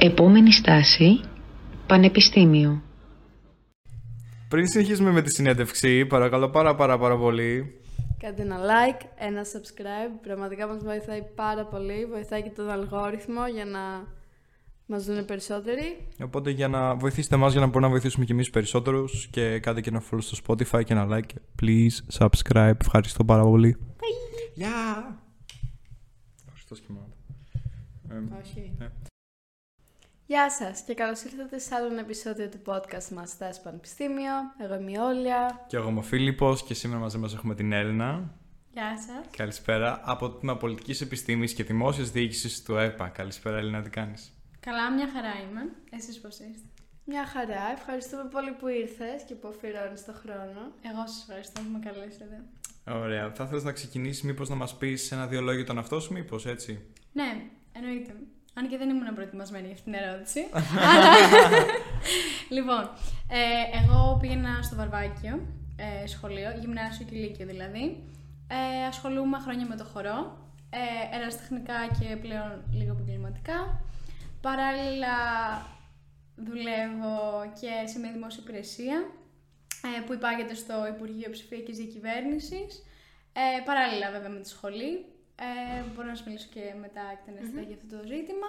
Επόμενη στάση, Πανεπιστήμιο. Πριν συνεχίσουμε με τη συνέντευξη, παρακαλώ πάρα πάρα πάρα πολύ. Κάντε ένα like, ένα subscribe. Πραγματικά μας βοηθάει πάρα πολύ. Βοηθάει και τον αλγόριθμο για να μας δουν περισσότεροι. Οπότε για να βοηθήσετε εμάς για να μπορούμε να βοηθήσουμε και εμείς περισσότερους και κάντε και ένα follow στο Spotify και ένα like. Please subscribe. Ευχαριστώ πάρα πολύ. Bye. Γεια! Ευχαριστώ σχημάτο. Όχι. Ναι. Γεια σας και καλώς ήρθατε σε άλλο ένα επεισόδιο του podcast μας Στάση Πανεπιστήμιο. Εγώ είμαι η Όλια. Και εγώ είμαι ο Φίλιππος και σήμερα μαζί μας έχουμε την Έλληνα. Γεια σας. Καλησπέρα. Από το Τμήμα Πολιτικής Επιστήμης και Δημόσιας Διοίκησης του ΕΠΑ. Καλησπέρα Έλληνα, τι κάνεις; Καλά, μια χαρά είμαι. Εσείς πώς είστε; Μια χαρά. Ευχαριστούμε πολύ που ήρθες και που αφιερώνεις το χρόνο. Εγώ σας ευχαριστώ που με καλέσατε. Ωραία. Θα ήθελες να ξεκινήσεις μήπως να μας πεις ένα-δύο λόγια τον αυτό σου, μήπως έτσι; Ναι, εννοείται. Αν και δεν ήμουν προετοιμασμένη για αυτήν την ερώτηση. λοιπόν, ε, εγώ πήγαινα στο Βαρβάκιο, ε, σχολείο, γυμνάσιο και λύκειο δηλαδή. Ε, ασχολούμαι χρόνια με το χορό, ε, ερασιτεχνικά και πλέον λίγο επαγγελματικά. Παράλληλα δουλεύω και σε μια δημόσια υπηρεσία ε, που υπάγεται στο Υπουργείο Ψηφιακής Διακυβέρνησης. Ε, παράλληλα βέβαια με τη σχολή. Ε, μπορώ να σας μιλήσω και μετά εκτενεστερα για αυτό το ζήτημα.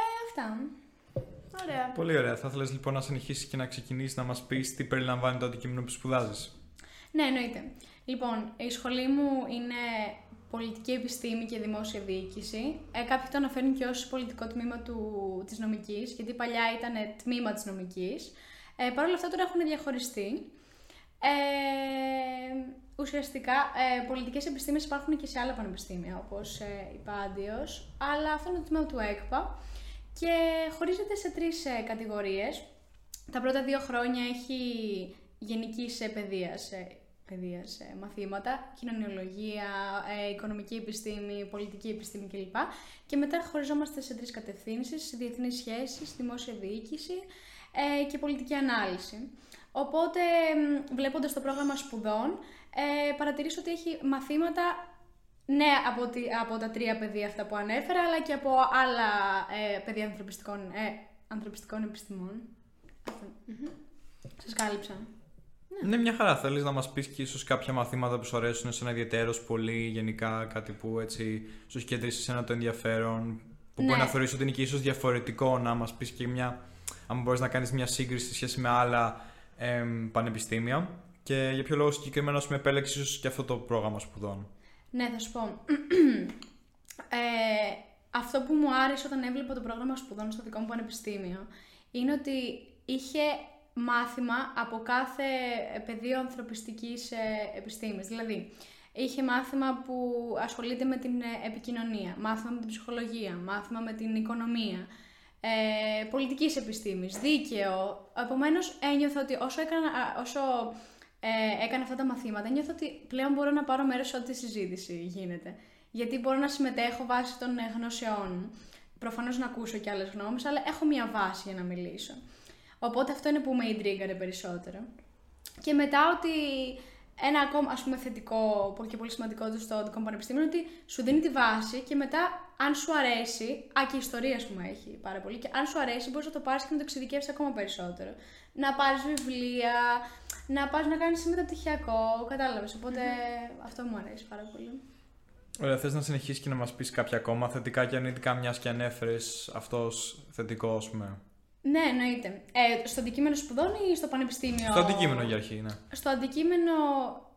Ε, αυτά. Ωραία. Πολύ ωραία. Θα ήθελες λοιπόν να συνεχίσεις και να ξεκινήσεις να μας πεις τι περιλαμβάνει το αντικείμενο που σπουδάζεις; Ναι, εννοείται. Λοιπόν, η σχολή μου είναι πολιτική επιστήμη και δημόσια διοίκηση. Ε, κάποιοι το αναφέρουν και ως πολιτικό τμήμα του, της νομικής, γιατί παλιά ήταν τμήμα της νομικής. Ε, Παρ' όλα αυτά τώρα έχουν διαχωριστεί. Ε, ουσιαστικά, ε, πολιτικές επιστήμες υπάρχουν και σε άλλα πανεπιστήμια, όπως ε, η Πάντιος, αλλά αυτό είναι το τμήμα του ΕΚΠΑ και χωρίζεται σε τρεις ε, κατηγορίες. Τα πρώτα δύο χρόνια έχει γενικής ε, παιδείας, ε, παιδείας ε, μαθήματα, κοινωνιολογία, ε, οικονομική επιστήμη, πολιτική επιστήμη κλπ. Και μετά χωριζόμαστε σε τρεις κατευθύνσεις, διεθνείς σχέσεις, δημόσια διοίκηση ε, και πολιτική ανάλυση. Οπότε, μ, βλέποντας το πρόγραμμα σπουδών, ε, παρατηρήσω ότι έχει μαθήματα, ναι, από, τη, από τα τρία πεδία αυτά που ανέφερα, αλλά και από άλλα ε, πεδία ανθρωπιστικών, ε, ανθρωπιστικών επιστημών. Αυτό. Σας κάλυψα. Ναι, μια χαρά. Θέλεις να μας πεις και ίσως κάποια μαθήματα που σου αρέσουν σε ένα ιδιαίτερος πολύ γενικά, κάτι που έτσι σου έχει κεντρήσει σε ένα το ενδιαφέρον, που μπορεί Ναι. να θεωρείς ότι είναι και ίσως διαφορετικό να μας πεις και μια, αν μπορείς να κάνεις μια σύγκριση σε σχέση με άλλα εμ, πανεπιστήμια και για ποιο λόγο συγκεκριμένα σου με επέλεξες ίσως και αυτό το πρόγραμμα σπουδών; Ναι, θα σου πω. ε, αυτό που μου άρεσε όταν έβλεπα το πρόγραμμα σπουδών στο δικό μου πανεπιστήμιο είναι ότι είχε μάθημα από κάθε πεδίο ανθρωπιστικής ε, επιστήμης. Δηλαδή, είχε μάθημα που ασχολείται με την ε, επικοινωνία, μάθημα με την ψυχολογία, μάθημα με την οικονομία, ε, πολιτικής επιστήμης, δίκαιο. Επομένως, ένιωθα ότι όσο έκανα, α, όσο ε, έκανα αυτά τα μαθήματα, νιώθω ότι πλέον μπορώ να πάρω μέρος σε ό,τι συζήτηση γίνεται. Γιατί μπορώ να συμμετέχω βάσει των ε, γνώσεών μου. Προφανώς να ακούσω και άλλες γνώμες, αλλά έχω μια βάση για να μιλήσω. Οπότε αυτό είναι που με ιντρίγκαρε περισσότερο. Και μετά ότι ένα ακόμα ας πούμε θετικό και πολύ σημαντικό τους στο δικό μου πανεπιστήμιο είναι ότι σου δίνει τη βάση και μετά αν σου αρέσει, α και η ιστορία ας πούμε έχει πάρα πολύ και αν σου αρέσει μπορείς να το πάρεις και να το εξειδικεύσεις ακόμα περισσότερο. Να πάρεις βιβλία, να πας να κάνεις μεταπτυχιακό, κατάλαβες, οπότε αυτό μου αρέσει πάρα πολύ. Ωραία, θες να συνεχίσεις και να μας πεις κάποια ακόμα θετικά και αρνητικά μιας και ανέφερες αυτός θετικό, ας πούμε. Ναι, εννοείται. Ε, στο αντικείμενο σπουδών ή στο πανεπιστήμιο; Στο αντικείμενο για αρχή, ναι. Στο αντικείμενο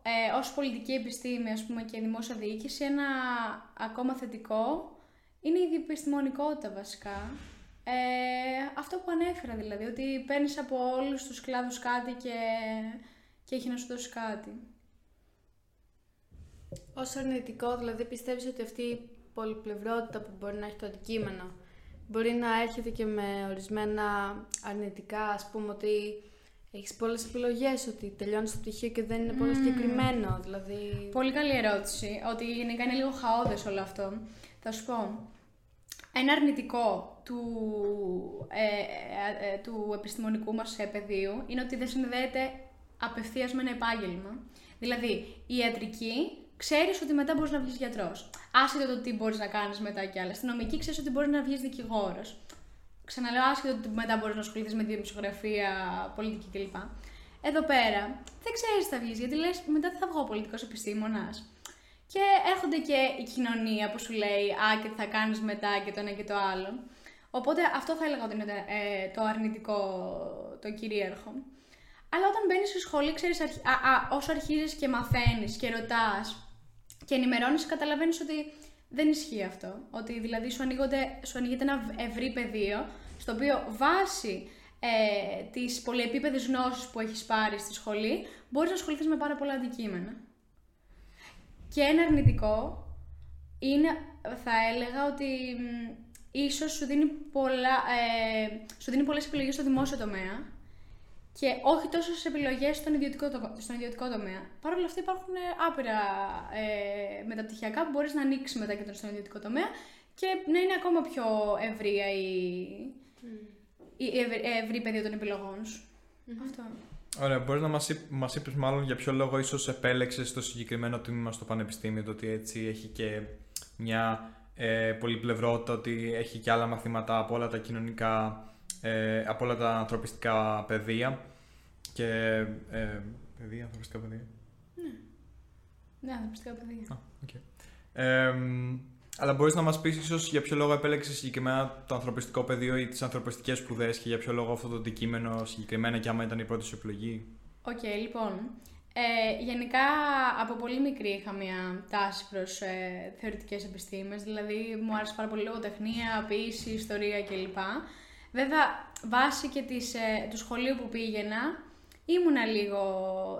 ε, ως πολιτική επιστήμη ας πούμε, και δημόσια διοίκηση, ένα ακόμα θετικό είναι η διεπιστημονικότητα βασικά. Ε, αυτό που ανέφερα δηλαδή, ότι παίρνεις από όλους τους κλάδους κάτι και, και έχει να σου δώσει κάτι. Ως αρνητικό, δηλαδή πιστεύεις ότι αυτή η πολυπλευρότητα που μπορεί να έχει το αντικείμενο μπορεί να έρχεται και με ορισμένα αρνητικά, ας πούμε ότι έχεις πολλές επιλογές, ότι τελειώνεις το πτυχίο και δεν είναι πολύ συγκεκριμένο, δηλαδή... Πολύ καλή ερώτηση, ότι γενικά είναι λίγο χαόδες όλο αυτό. Θα σου πω, ένα αρνητικό του, ε, ε, ε, του επιστημονικού μας ε, πεδίου είναι ότι δεν συνδέεται απευθείας με ένα επάγγελμα. Δηλαδή, η ιατρική ξέρεις ότι μετά μπορείς να βγεις γιατρός. Άσχετο το τι μπορείς να κάνεις μετά κι άλλα. Στην νομική ξέρεις ότι μπορείς να βγεις δικηγόρος. Ξαναλέω άσχετο ότι μετά μπορείς να ασχοληθείς με δημοσιογραφία, πολιτική κλπ. Εδώ πέρα δεν ξέρεις τι θα βγεις, γιατί λες μετά δεν θα βγω πολιτικός επιστήμονας. Και έρχονται και η κοινωνία που σου λέει Α, και τι θα κάνεις μετά και το ένα και το άλλο. Οπότε αυτό θα έλεγα ότι είναι ε, το αρνητικό, το κυρίαρχο. Αλλά όταν μπαίνεις στη σχολή, ξέρεις, όσο αρχίζεις και μαθαίνεις και ρωτάς και ενημερώνεις, καταλαβαίνεις ότι δεν ισχύει αυτό. Ότι δηλαδή σου, σου ανοίγεται ένα ευρύ πεδίο, στο οποίο βάσει ε, τις πολυεπίπεδες γνώσεις που έχεις πάρει στη σχολή, μπορείς να ασχοληθείς με πάρα πολλά αντικείμενα. Και ένα αρνητικό είναι, θα έλεγα, ότι ίσως σου δίνει, πολλά, ε, σου δίνει πολλές επιλογές στο δημόσιο τομέα και όχι τόσο σε επιλογές στον ιδιωτικό, στον ιδιωτικό τομέα. Παρ' όλα αυτά υπάρχουν άπειρα ε, μεταπτυχιακά που μπορείς να ανοίξεις μετά και στον ιδιωτικό τομέα και να είναι ακόμα πιο ευρεία η, η ευρύ, ευρύ πεδίο των επιλογών σου. Αυτό. Ωραία, μπορείς να μας, μας είπες μάλλον για ποιο λόγο ίσως επέλεξες το συγκεκριμένο τμήμα στο Πανεπιστήμιο, το ότι έτσι έχει και μια ε, πολυπλευρότητα, ότι έχει και άλλα μαθήματα από όλα τα κοινωνικά, ε, από όλα τα ανθρωπιστικά πεδία και... Ε, παιδεία, ανθρωπιστικά πεδία. Ναι. Ναι, ανθρωπιστικά πεδία. Α, okay. Ε, αλλά μπορείς να μας πεις ίσως για ποιο λόγο επέλεξες συγκεκριμένα το ανθρωπιστικό πεδίο ή τις ανθρωπιστικές σπουδές και για ποιο λόγο αυτό το αντικείμενο συγκεκριμένα και άμα ήταν η πρώτη σου επιλογή; Ok, okay, λοιπόν. Ε, γενικά από πολύ μικρή είχα μια τάση προς ε, θεωρητικές επιστήμες, δηλαδή μου άρεσε πάρα πολύ λογοτεχνία, ποίηση, ιστορία κλπ. Βέβαια, βάσει και της, ε, του σχολείου που πήγαινα, ήμουνα λίγο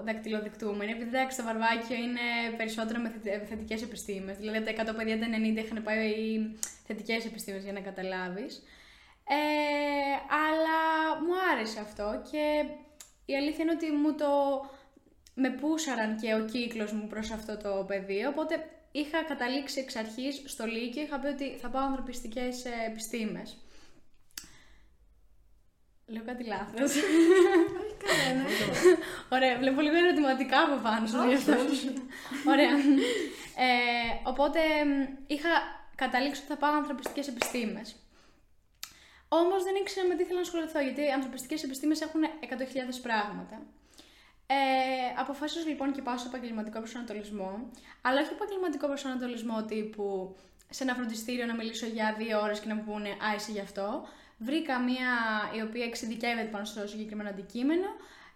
δακτυλοδεικτούμενη, επειδή εντάξει, το βαρβάκιο είναι περισσότερο με θετικές επιστήμες. Δηλαδή, από τα 100 παιδιά, τα 90 είχαν πάει θετικές επιστήμες για να καταλάβεις. Ε, αλλά μου άρεσε αυτό και η αλήθεια είναι ότι μου το με πούσαραν και ο κύκλος μου προς αυτό το πεδίο, οπότε είχα καταλήξει εξ αρχής στο Λύκειο, είχα πει ότι θα πάω ανθρωπιστικές ε, επιστήμες. Λέω κάτι λάθος. Όχι κανένα. Ωραία, βλέπω λίγο ερωτηματικά από πάνω στο Ωραία. Ε, οπότε είχα καταλήξει ότι θα πάω ανθρωπιστικές επιστήμες. Όμως δεν ήξερα με τι ήθελα να ασχοληθώ, γιατί οι ανθρωπιστικές επιστήμες έχουν 100.000 πράγματα. Ε, αποφάσισα λοιπόν και πάω σε επαγγελματικό προσανατολισμό, αλλά όχι επαγγελματικό προσανατολισμό τύπου σε ένα φροντιστήριο να μιλήσω για δύο ώρες και να μου πούνε Α, είσαι γι' αυτό. Βρήκα μία η οποία εξειδικεύεται πάνω στο συγκεκριμένο αντικείμενο.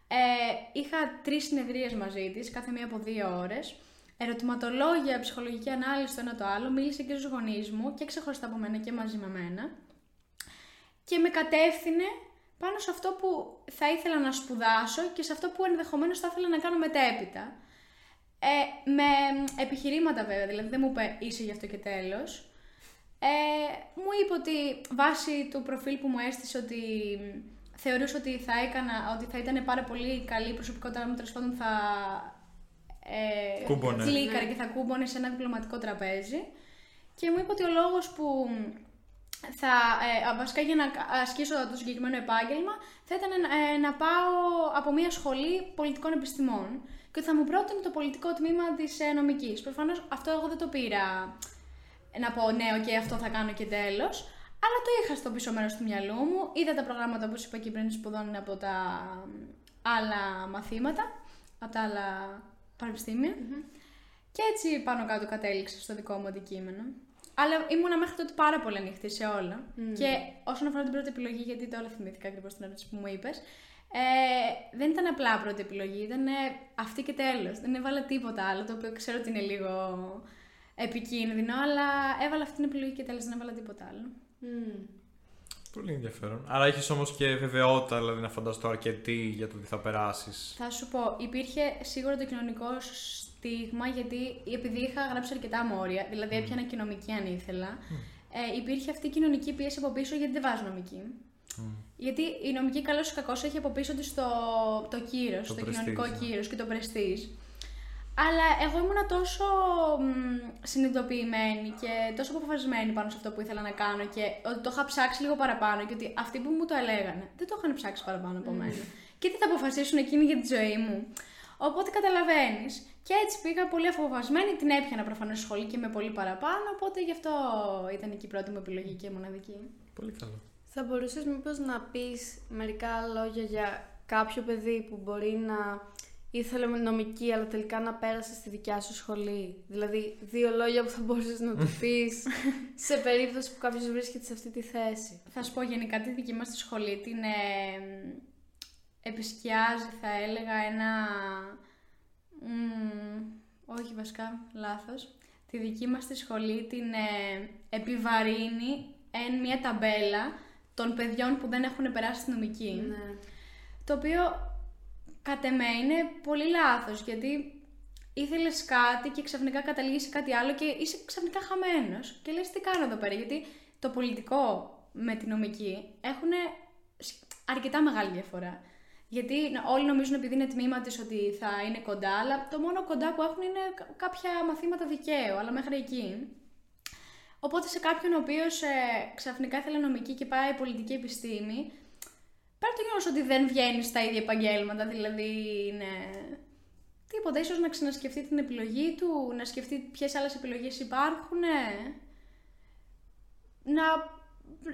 Ε, είχα τρεις συνεδρίες μαζί της, κάθε μία από δύο ώρες. Ερωτηματολόγια, ψυχολογική ανάλυση το ένα το άλλο. Μίλησε και στους γονείς μου και ξεχωριστά από μένα και μαζί με μένα. Και με κατεύθυνε πάνω σε αυτό που θα ήθελα να σπουδάσω και σε αυτό που ενδεχομένως θα ήθελα να κάνω μετέπειτα. Ε, με επιχειρήματα βέβαια, δηλαδή δεν μου είπε είσαι γι' αυτό και τέλος. Ε, μου είπε ότι βάσει του προφίλ που μου έστησε ότι θεωρούσε ότι θα, έκανα, ότι θα ήταν πάρα πολύ καλή η προσωπικότητα μου, τέλος πάντων θα ε, κλίκαρε και θα κούμπονε σε ένα διπλωματικό τραπέζι. Και μου είπε ότι ο λόγος που θα, ε, βασικά για να ασκήσω το συγκεκριμένο επάγγελμα, θα ήταν ε, να πάω από μια σχολή πολιτικών επιστημών και θα μου πρότεινε το πολιτικό τμήμα της ε, νομικής. Προφανώς αυτό εγώ δεν το πήρα να πω ναι, οκ, αυτό θα κάνω και τέλος. Αλλά το είχα στο πίσω μέρος του μυαλού μου. Είδα τα προγράμματα όπως είπα και πριν σπουδών από τα άλλα μαθήματα, από τα άλλα Και έτσι πάνω κάτω κατέληξα στο δικό μου αντικείμενο. Αλλά ήμουνα μέχρι τότε πάρα πολύ ανοιχτή σε όλα. Και όσον αφορά την πρώτη επιλογή, γιατί τώρα θυμήθηκα ακριβώς την ερώτηση που μου είπες, ε, δεν ήταν απλά πρώτη επιλογή, ήταν αυτή και τέλος. Δεν έβαλα τίποτα άλλο, το οποίο ξέρω ότι είναι λίγο επικίνδυνο, αλλά έβαλα αυτή την επιλογή και τέλος δεν έβαλα τίποτα άλλο. Πολύ ενδιαφέρον. Άρα έχεις όμως και βεβαιότητα, δηλαδή να φανταστώ αρκετή για το τι θα περάσεις. Θα σου πω, υπήρχε σίγουρα το κοινωνικό στίγμα, γιατί επειδή είχα γράψει αρκετά μόρια, δηλαδή mm. έπιανα και νομική αν ήθελα, ε, υπήρχε αυτή η κοινωνική πίεση από πίσω γιατί δεν βάζω νομική. Γιατί η νομική καλό ή κακό έχει από πίσω της το, το κύρος, το, το κοινωνικό ναι. κύρος και το πρεστή. Αλλά εγώ ήμουν τόσο συνειδητοποιημένη και τόσο αποφασισμένη πάνω σε αυτό που ήθελα να κάνω και ότι το είχα ψάξει λίγο παραπάνω και ότι αυτοί που μου το έλεγαν δεν το είχαν ψάξει παραπάνω από μένα. και τι θα αποφασίσουν εκείνοι για τη ζωή μου. Οπότε καταλαβαίνεις. Και έτσι πήγα πολύ αποφασισμένη, την έπιανα προφανώς σχολή και με πολύ παραπάνω, οπότε γι' αυτό ήταν και η πρώτη μου επιλογή και μοναδική. Πολύ καλό. Θα μπορούσες μήπως να πεις μερικά λόγια για κάποιο παιδί που μπορεί να ήθελε νομική αλλά τελικά να πέρασε στη δικιά σου σχολή. Δηλαδή δύο λόγια που θα μπορούσες να του πεις σε περίπτωση που κάποιος βρίσκεται σε αυτή τη θέση. Θα σου πω γενικά τη δική μας τη σχολή την ε, επισκιάζει θα έλεγα ένα... μ, όχι βασικά, λάθος. Τη δική μας τη σχολή την ε, επιβαρύνει εν μια ταμπέλα των παιδιών που δεν έχουν περάσει στη νομική. Ναι. Το οποίο κατ' εμέ είναι πολύ λάθος γιατί ήθελες κάτι και ξαφνικά καταλήγεις σε κάτι άλλο και είσαι ξαφνικά χαμένος και λες τι κάνω εδώ πέρα γιατί το πολιτικό με τη νομική έχουν αρκετά μεγάλη διαφορά. Γιατί όλοι νομίζουν επειδή είναι τμήμα της ότι θα είναι κοντά, αλλά το μόνο κοντά που έχουν είναι κα- κάποια μαθήματα δικαίου, αλλά μέχρι εκεί. Οπότε σε κάποιον ο οποίος ξαφνικά ήθελε νομική και πάει πολιτική επιστήμη, πέρα το γεγονός ότι δεν βγαίνεις στα ίδια επαγγέλματα, δηλαδή είναι. Τίποτα, ίσως να ξανασκεφτεί την επιλογή του, να σκεφτεί ποιες άλλες επιλογές υπάρχουν. ε. Να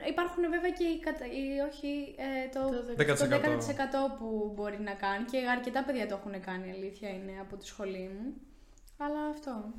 υπάρχουν βέβαια και οι, κατα... οι όχι, ε, το, Το το 10% που μπορεί να κάνει και αρκετά παιδιά το έχουν κάνει, η αλήθεια είναι, από τη σχολή μου. Αλλά αυτό.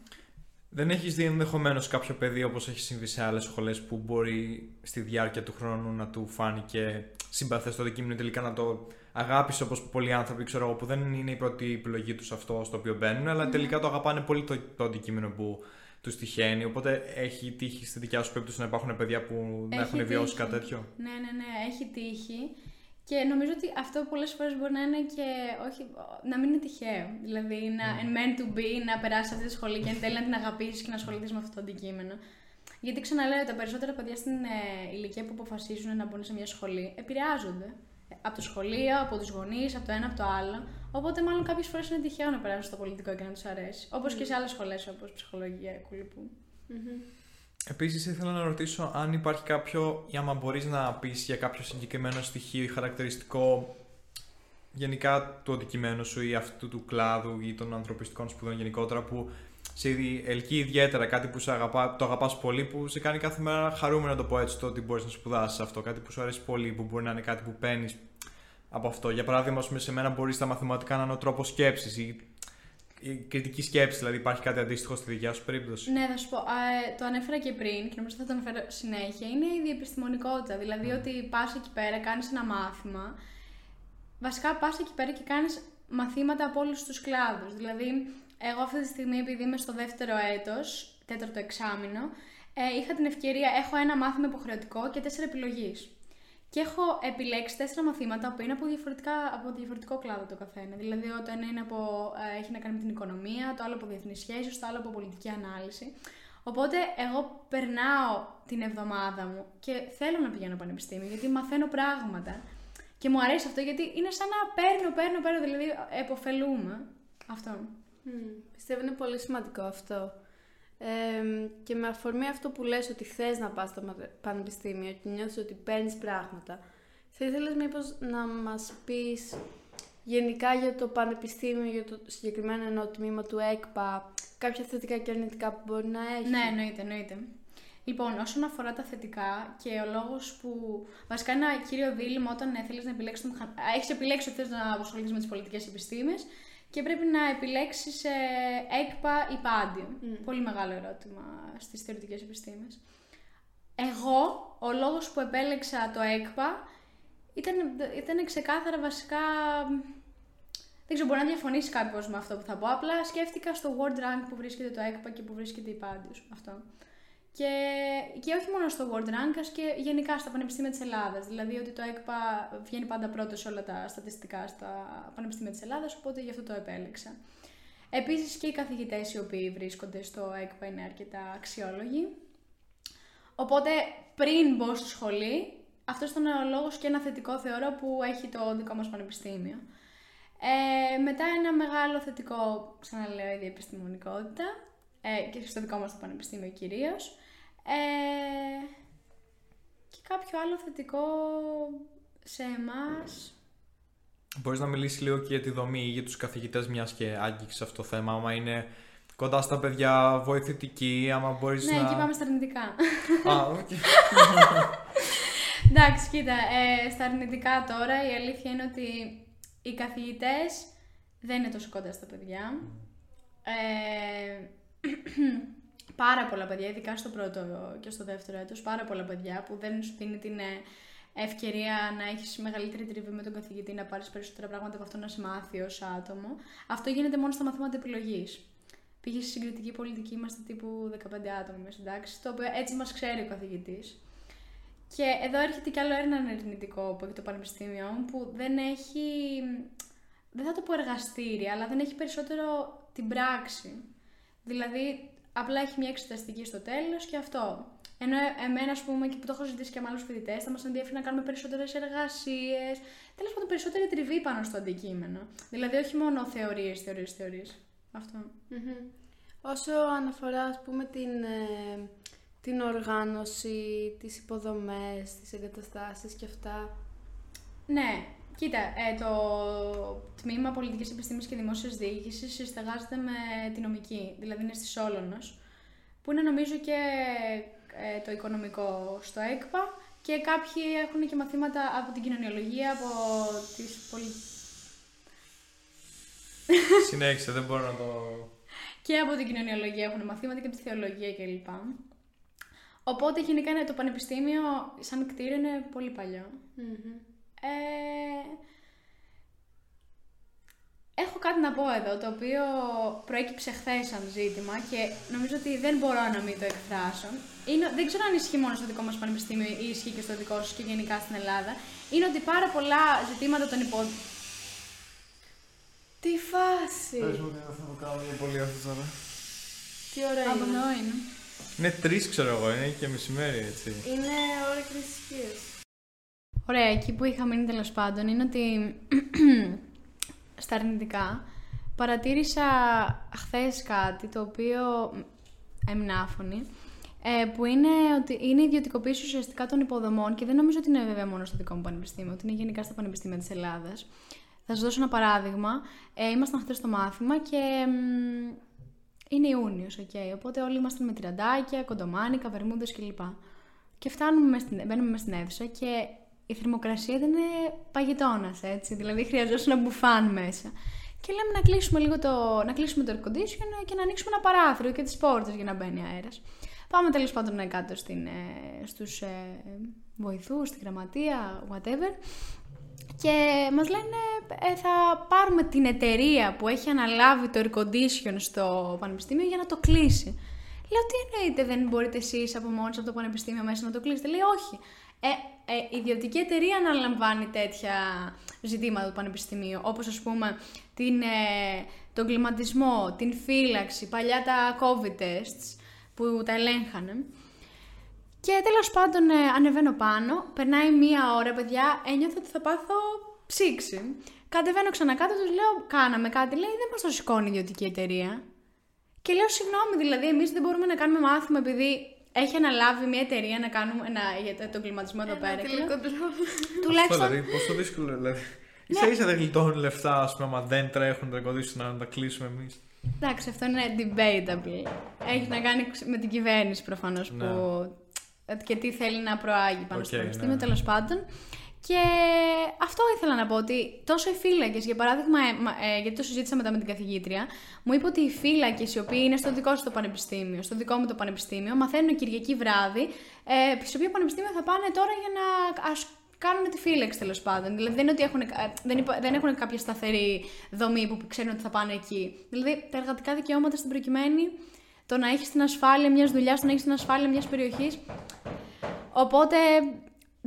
Δεν έχεις δει ενδεχομένως κάποιο παιδί όπως έχει συμβεί σε άλλες σχολές που μπορεί στη διάρκεια του χρόνου να του φάνηκε συμπαθές το αντικείμενο ή τελικά να το αγάπησε όπως πολλοί άνθρωποι ξέρω εγώ, που δεν είναι η πρώτη επιλογή τους αυτό στο οποίο μπαίνουν, αλλά τελικά το αγαπάνε πολύ το, το αντικείμενο που τους τυχαίνει. Οπότε έχει τύχει στη δικιά σου περίπτωση να υπάρχουν παιδιά που να Έχει έχουν βιώσει τύχει. κάτι τέτοιο; Ναι, ναι, ναι, έχει τύχει. Και νομίζω ότι αυτό πολλές φορές μπορεί να είναι και όχι, να μην είναι τυχαίο. Δηλαδή, να Ναι. meant to be, να περάσεις αυτή τη σχολή και εν τέλει να την αγαπήσεις και να ασχοληθείς με αυτό το αντικείμενο. Γιατί ξαναλέω, τα περισσότερα παιδιά στην ε, ηλικία που αποφασίζουν να μπουν σε μια σχολή επηρεάζονται. Ε, Από το σχολείο, από τους γονείς, από το ένα, από το άλλο. Οπότε, μάλλον κάποιες φορές είναι τυχαίο να περάσουν στο πολιτικό και να τους αρέσει. Όπως και σε άλλες σχολές, όπως ψυχολογία, κουλυπού. Επίσης, ήθελα να ρωτήσω αν υπάρχει κάποιο, ή άμα μπορείς να πεις για κάποιο συγκεκριμένο στοιχείο ή χαρακτηριστικό γενικά του αντικειμένου σου ή αυτού του κλάδου ή των ανθρωπιστικών σπουδών γενικότερα που σε ελκύει ιδιαίτερα κάτι που σε αγαπά, το αγαπάς πολύ που σε κάνει κάθε μέρα χαρούμενο να το πω έτσι το ότι μπορείς να σπουδάσεις αυτό κάτι που σου αρέσει πολύ που μπορεί να είναι κάτι που παίρνεις από αυτό για παράδειγμα ας πούμε, σε μένα μπορεί στα μαθηματικά να είναι ο τρόπος σκέψης ή η κριτική σκέψης δηλαδή υπάρχει κάτι αντίστοιχο στη δικιά σου περίπτωση Ναι, θα σου πω. Α, ε, το ανέφερα και πριν και νομίζω θα το αναφέρω συνέχεια. Είναι η διεπιστημονικότητα. Δηλαδή ότι πας εκεί πέρα, κάνεις ένα μάθημα. Βασικά πας εκεί πέρα και κάνεις μαθήματα από όλους τους κλάδους. Δηλαδή, εγώ αυτή τη στιγμή, επειδή είμαι στο δεύτερο έτος, τέταρτο εξάμεινο, ε, είχα την ευκαιρία, έχω ένα μάθημα υποχρεωτικό και τέσσερα επιλογή. Και έχω επιλέξει τέσσερα μαθήματα που είναι από, διαφορετικά, από διαφορετικό κλάδο το καθένα. Δηλαδή, το ένα είναι από, ε, έχει να κάνει με την οικονομία, το άλλο από διεθνείς σχέσεις, το άλλο από πολιτική ανάλυση. Οπότε, εγώ περνάω την εβδομάδα μου και θέλω να πηγαίνω πανεπιστήμιο γιατί μαθαίνω πράγματα. Και μου αρέσει αυτό γιατί είναι σαν να παίρνω, παίρνω, παίρνω, δηλαδή εποφελούμε. Αυτό. Μμμ, Πιστεύω είναι πολύ σημαντικό αυτό. Ε, και με αφορμή αυτό που λες ότι θες να πας στο ματε- πανεπιστήμιο και νιώθεις ότι παίρνεις πράγματα, θα ήθελες μήπως να μας πεις γενικά για το πανεπιστήμιο, για το συγκεκριμένο εννοώ τμήμα του ΕΚΠΑ, κάποια θετικά και αρνητικά που μπορεί να έχει; Ναι, εννοείται, εννοείται. Λοιπόν, όσον αφορά τα θετικά και ο λόγος που. Βασικά, ένα κύριο δίλημα όταν θέλεις να επιλέξεις το μηχανικό. Έχεις επιλέξει ότι θες να ασχοληθεί με τις πολιτικές επιστήμες και πρέπει να επιλέξεις ε, ΕΚΠΑ ή πάντιο. Μμ. Πολύ μεγάλο ερώτημα στις θεωρητικές επιστήμες. Εγώ, ο λόγος που επέλεξα το ΕΚΠΑ ήταν, ήταν ξεκάθαρα βασικά. Δεν ξέρω, μπορεί να διαφωνήσει κάποιος με αυτό που θα πω. Απλά σκέφτηκα στο World Rank που βρίσκεται το ΕΚΠΑ και που βρίσκεται η Πάντιος. Αυτό. Και, και όχι μόνο στο World Rank, ας και γενικά στα πανεπιστήμια της Ελλάδας. Δηλαδή ότι το ΕΚΠΑ βγαίνει πάντα πρώτος σε όλα τα στατιστικά στα πανεπιστήμια της Ελλάδας, οπότε γι' αυτό το επέλεξα. Επίσης και οι καθηγητές οι οποίοι βρίσκονται στο ΕΚΠΑ είναι αρκετά αξιόλογοι. Οπότε πριν μπω στη σχολή, αυτός ήταν ο λόγος και ένα θετικό θεωρώ που έχει το δικό μας πανεπιστήμιο. Ε, μετά ένα μεγάλο θετικό, ξαναλέω, η διεπιστημονικότητα ε, και στο δικό μας το πανεπιστήμιο κυρίως. Ε, και κάποιο άλλο θετικό σε εμάς. Μπορείς να μιλήσεις λίγο και για τη δομή ή για τους καθηγητές μιας και άγγιξες αυτό το θέμα, άμα είναι κοντά στα παιδιά, βοηθητική, άμα μπορείς Ναι, να... εκεί πάμε στα αρνητικά. Α, οκ. Εντάξει, κοίτα, ε, στα αρνητικά τώρα η αλήθεια είναι ότι οι καθηγητές δεν είναι τόσο κοντά στα παιδιά. Ε, πάρα πολλά παιδιά, ειδικά στο πρώτο και στο δεύτερο έτος, πάρα πολλά παιδιά που δεν σου δίνει την ε, ευκαιρία να έχεις μεγαλύτερη τριβή με τον καθηγητή, να πάρεις περισσότερα πράγματα από αυτό να σε μάθει ως άτομο. Αυτό γίνεται μόνο στα μαθήματα επιλογής. Πήγες στη συγκριτική πολιτική, είμαστε τύπου 15 άτομα μέσα εντάξει, το οποίο έτσι μας ξέρει ο καθηγητής. Και εδώ έρχεται κι άλλο ένα αρνητικό που έχει το Πανεπιστήμιο μου, που δεν έχει, δεν θα το πω εργαστήρια, αλλά δεν έχει περισσότερο την πράξη. Δηλαδή, απλά έχει μια εξεταστική στο τέλος και αυτό. Ενώ ε- εμένα, ας πούμε, και που το έχω ζητήσει και με άλλους φοιτητές, θα μας ενδιαφέρει να κάνουμε περισσότερες εργασίες. Τέλος πάντων, περισσότερη τριβή πάνω στο αντικείμενο. Δηλαδή, όχι μόνο θεωρίες, θεωρίες, θεωρίες. Αυτό. Μμμ. Όσο αναφορά, ας πούμε, την, ε, την οργάνωση, τις υποδομές, τις εγκαταστάσεις και αυτά. Ναι, κοίτα, ε, το τμήμα Πολιτικής Επιστήμης και Δημόσιας Διοίκησης συσταγάζεται με τη νομική, δηλαδή είναι στη Σόλωνος, που είναι νομίζω και ε, το οικονομικό στο ΕΚΠΑ και κάποιοι έχουν και μαθήματα από την κοινωνιολογία, από τις πολι... Συνέχισε, δεν μπορώ να το. και από την κοινωνιολογία έχουν μαθήματα και από τη θεολογία κλπ. Οπότε γενικά είναι το πανεπιστήμιο σαν κτίριο είναι πολύ παλιό. Μμμ. Ε, έχω κάτι να πω εδώ, το οποίο προέκυψε χθες σαν ζήτημα και νομίζω ότι δεν μπορώ να μην το εκφράσω. Είναι, δεν ξέρω αν ισχύει μόνο στο δικό μας πανεπιστήμιο ή ισχύει και στο δικό σου και γενικά στην Ελλάδα. Είναι ότι πάρα πολλά ζητήματα των υπο... Τι φάση! Πες μου ότι δεν θα το κάνω για πολύ αυτό τώρα. Τι ωραία Από είναι. εδώ είναι. Είναι τρεις, ξέρω εγώ, είναι και μεσημέρι έτσι. Είναι ώρα κρίσης Ωραία, εκεί που είχα μείνει τέλος πάντων είναι ότι στα αρνητικά παρατήρησα χθες κάτι το οποίο έμεινα άφωνη, ε, που είναι ότι είναι η ιδιωτικοποίηση ουσιαστικά των υποδομών και δεν νομίζω ότι είναι βέβαια μόνο στο δικό μου πανεπιστήμιο, ότι είναι γενικά στα πανεπιστήμια της Ελλάδας. Θα σας δώσω ένα παράδειγμα. Ε, ήμασταν χθες στο μάθημα και μ, είναι Ιούνιος, οκ. Οπότε όλοι ήμασταν με τιραντάκια, κοντομάνικα, βερμούδες κλπ. Και φτάνουμε μες στην, μπαίνουμε μέσα στην αίθουσα και η θερμοκρασία ήταν παγετώνα, έτσι. Δηλαδή χρειαζόταν ένα μπουφάν μέσα. Και λέμε να κλείσουμε λίγο το, να κλείσουμε το air condition και να ανοίξουμε ένα παράθυρο και τις πόρτες για να μπαίνει αέρας. Πάμε τέλος πάντων ε, κάτω στην, ε, στους ε, βοηθούς, στη γραμματεία, whatever. Και μας λένε ε, θα πάρουμε την εταιρεία που έχει αναλάβει το air condition στο πανεπιστήμιο για να το κλείσει. Λέω τι εννοείτε δεν μπορείτε εσείς από μόνοι σας από το πανεπιστήμιο μέσα να το κλείσετε. Λέει όχι. Ε, ε, η ιδιωτική εταιρεία αναλαμβάνει τέτοια ζητήματα του πανεπιστημίου, όπως ας πούμε την, ε, τον κλιματισμό, την φύλαξη, παλιά τα COVID tests που τα ελέγχανε. Και τέλος πάντων ε, ανεβαίνω πάνω, περνάει μία ώρα, παιδιά, ένιωθω ότι θα πάθω ψήξη. Κατεβαίνω ξανακάτω, τους λέω: Κάναμε κάτι. Λέει: Δεν μας το σηκώνει η ιδιωτική εταιρεία. Και λέω: Συγγνώμη, δηλαδή, εμείς δεν μπορούμε να κάνουμε μάθημα επειδή έχει αναλάβει μια εταιρεία να κάνουμε ένα, για τον κλιματισμό εδώ πέρα. Και λέω, Τουλάχιστον. Δηλαδή, πόσο δύσκολο δηλαδή. ίσα ίσα δεν γλιτώνουν λεφτά, ας πούμε, άμα δεν τρέχουν τα ερκοντίσια να τα κλείσουμε εμείς. Εντάξει, αυτό είναι debatable. Έχει να κάνει με την κυβέρνηση προφανώς Ναι. που. και τι θέλει να προάγει πάνω στο Οκ, πανεπιστήμιο, ναι. τέλος πάντων. Και αυτό ήθελα να πω ότι τόσο οι φύλακες, για παράδειγμα, ε, μα- ε, γιατί το συζήτησα μετά με την καθηγήτρια, μου είπε ότι οι φύλακες οι οποίοι είναι στο δικό σου το πανεπιστήμιο, στο δικό μου το πανεπιστήμιο, μαθαίνουν Κυριακή βράδυ, ε, στο οποίο πανεπιστήμιο θα πάνε τώρα για να ας κάνουν τη φύλαξη τέλος πάντων. Δηλαδή δεν, είναι ότι έχουν, ε, δεν, υπο- δεν έχουν κάποια σταθερή δομή που ξέρουν ότι θα πάνε εκεί. Δηλαδή τα εργατικά δικαιώματα στην προκειμένη, το να έχεις την ασφάλεια μιας δουλειάς, το να έχεις την ασφάλεια μιας περιοχής. Οπότε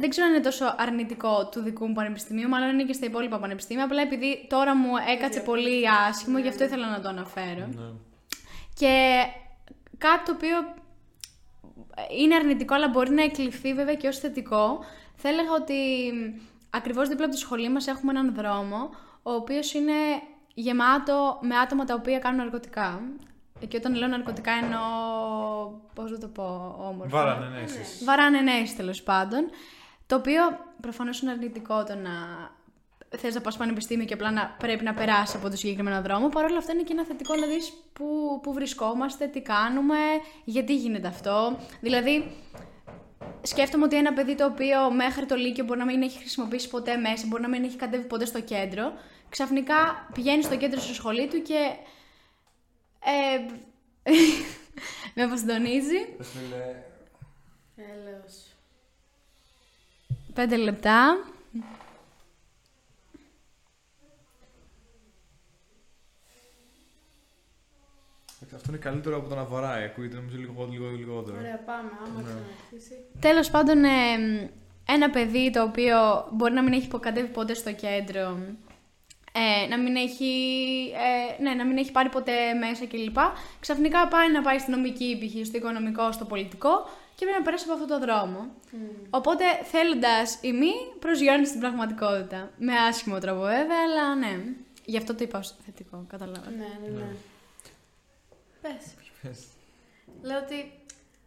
δεν ξέρω αν είναι τόσο αρνητικό του δικού μου πανεπιστημίου, μάλλον είναι και στα υπόλοιπα πανεπιστήμια. Απλά επειδή τώρα μου έκατσε πολύ άσχημο, γι' αυτό ήθελα να το αναφέρω. Ναι. Και κάτι το οποίο είναι αρνητικό, αλλά μπορεί να εκλειφθεί βέβαια και ως θετικό. Θα έλεγα ότι ακριβώς δίπλα από τη σχολή μας έχουμε έναν δρόμο, ο οποίος είναι γεμάτο με άτομα τα οποία κάνουν ναρκωτικά. Και όταν λέω ναρκωτικά εννοώ, πώς να το πω, όμορφα. Βάρανε, ναι, εσείς. Βαράνε νέες τέλος πάντων. Το οποίο προφανώς είναι αρνητικό το να θες να πας πανεπιστήμιο και απλά να πρέπει να περάσεις από το συγκεκριμένο δρόμο. Παρ' όλα αυτά είναι και ένα θετικό να δεις που, που βρισκόμαστε, τι κάνουμε, γιατί γίνεται αυτό. Δηλαδή, σκέφτομαι ότι ένα παιδί το οποίο μέχρι το Λύκειο μπορεί να μην έχει χρησιμοποιήσει ποτέ μέσα, μπορεί να μην έχει κατέβει ποτέ στο κέντρο, ξαφνικά πηγαίνει στο κέντρο στη σχολή του και. Ε, με αποσυντονίζει. Έλεος. Πέντε λεπτά. Αυτό είναι καλύτερο από το να βαράει. Ακούγεται νομίζω λίγο, λίγο λιγότερο. Ωραία, πάμε. Άμα ναι. αρχίσει. Τέλος πάντων, ε, ένα παιδί το οποίο μπορεί να μην έχει κατέβει ποτέ στο κέντρο, ε, να, μην έχει, ε, ναι, να μην έχει πάρει ποτέ μέσα κλπ. Ξαφνικά πάει να πάει στην νομική π.χ. στο οικονομικό, στο πολιτικό και πρέπει να περάσει από αυτό το δρόμο. Οπότε θέλοντας η μη προσγειώνει στην πραγματικότητα. Με άσχημο τρόπο βέβαια, αλλά ναι. Γι' αυτό το είπα ως θετικό, καταλάβατε. Ναι, ναι, ναι. Ναι. Πες. Πες. Λέω ότι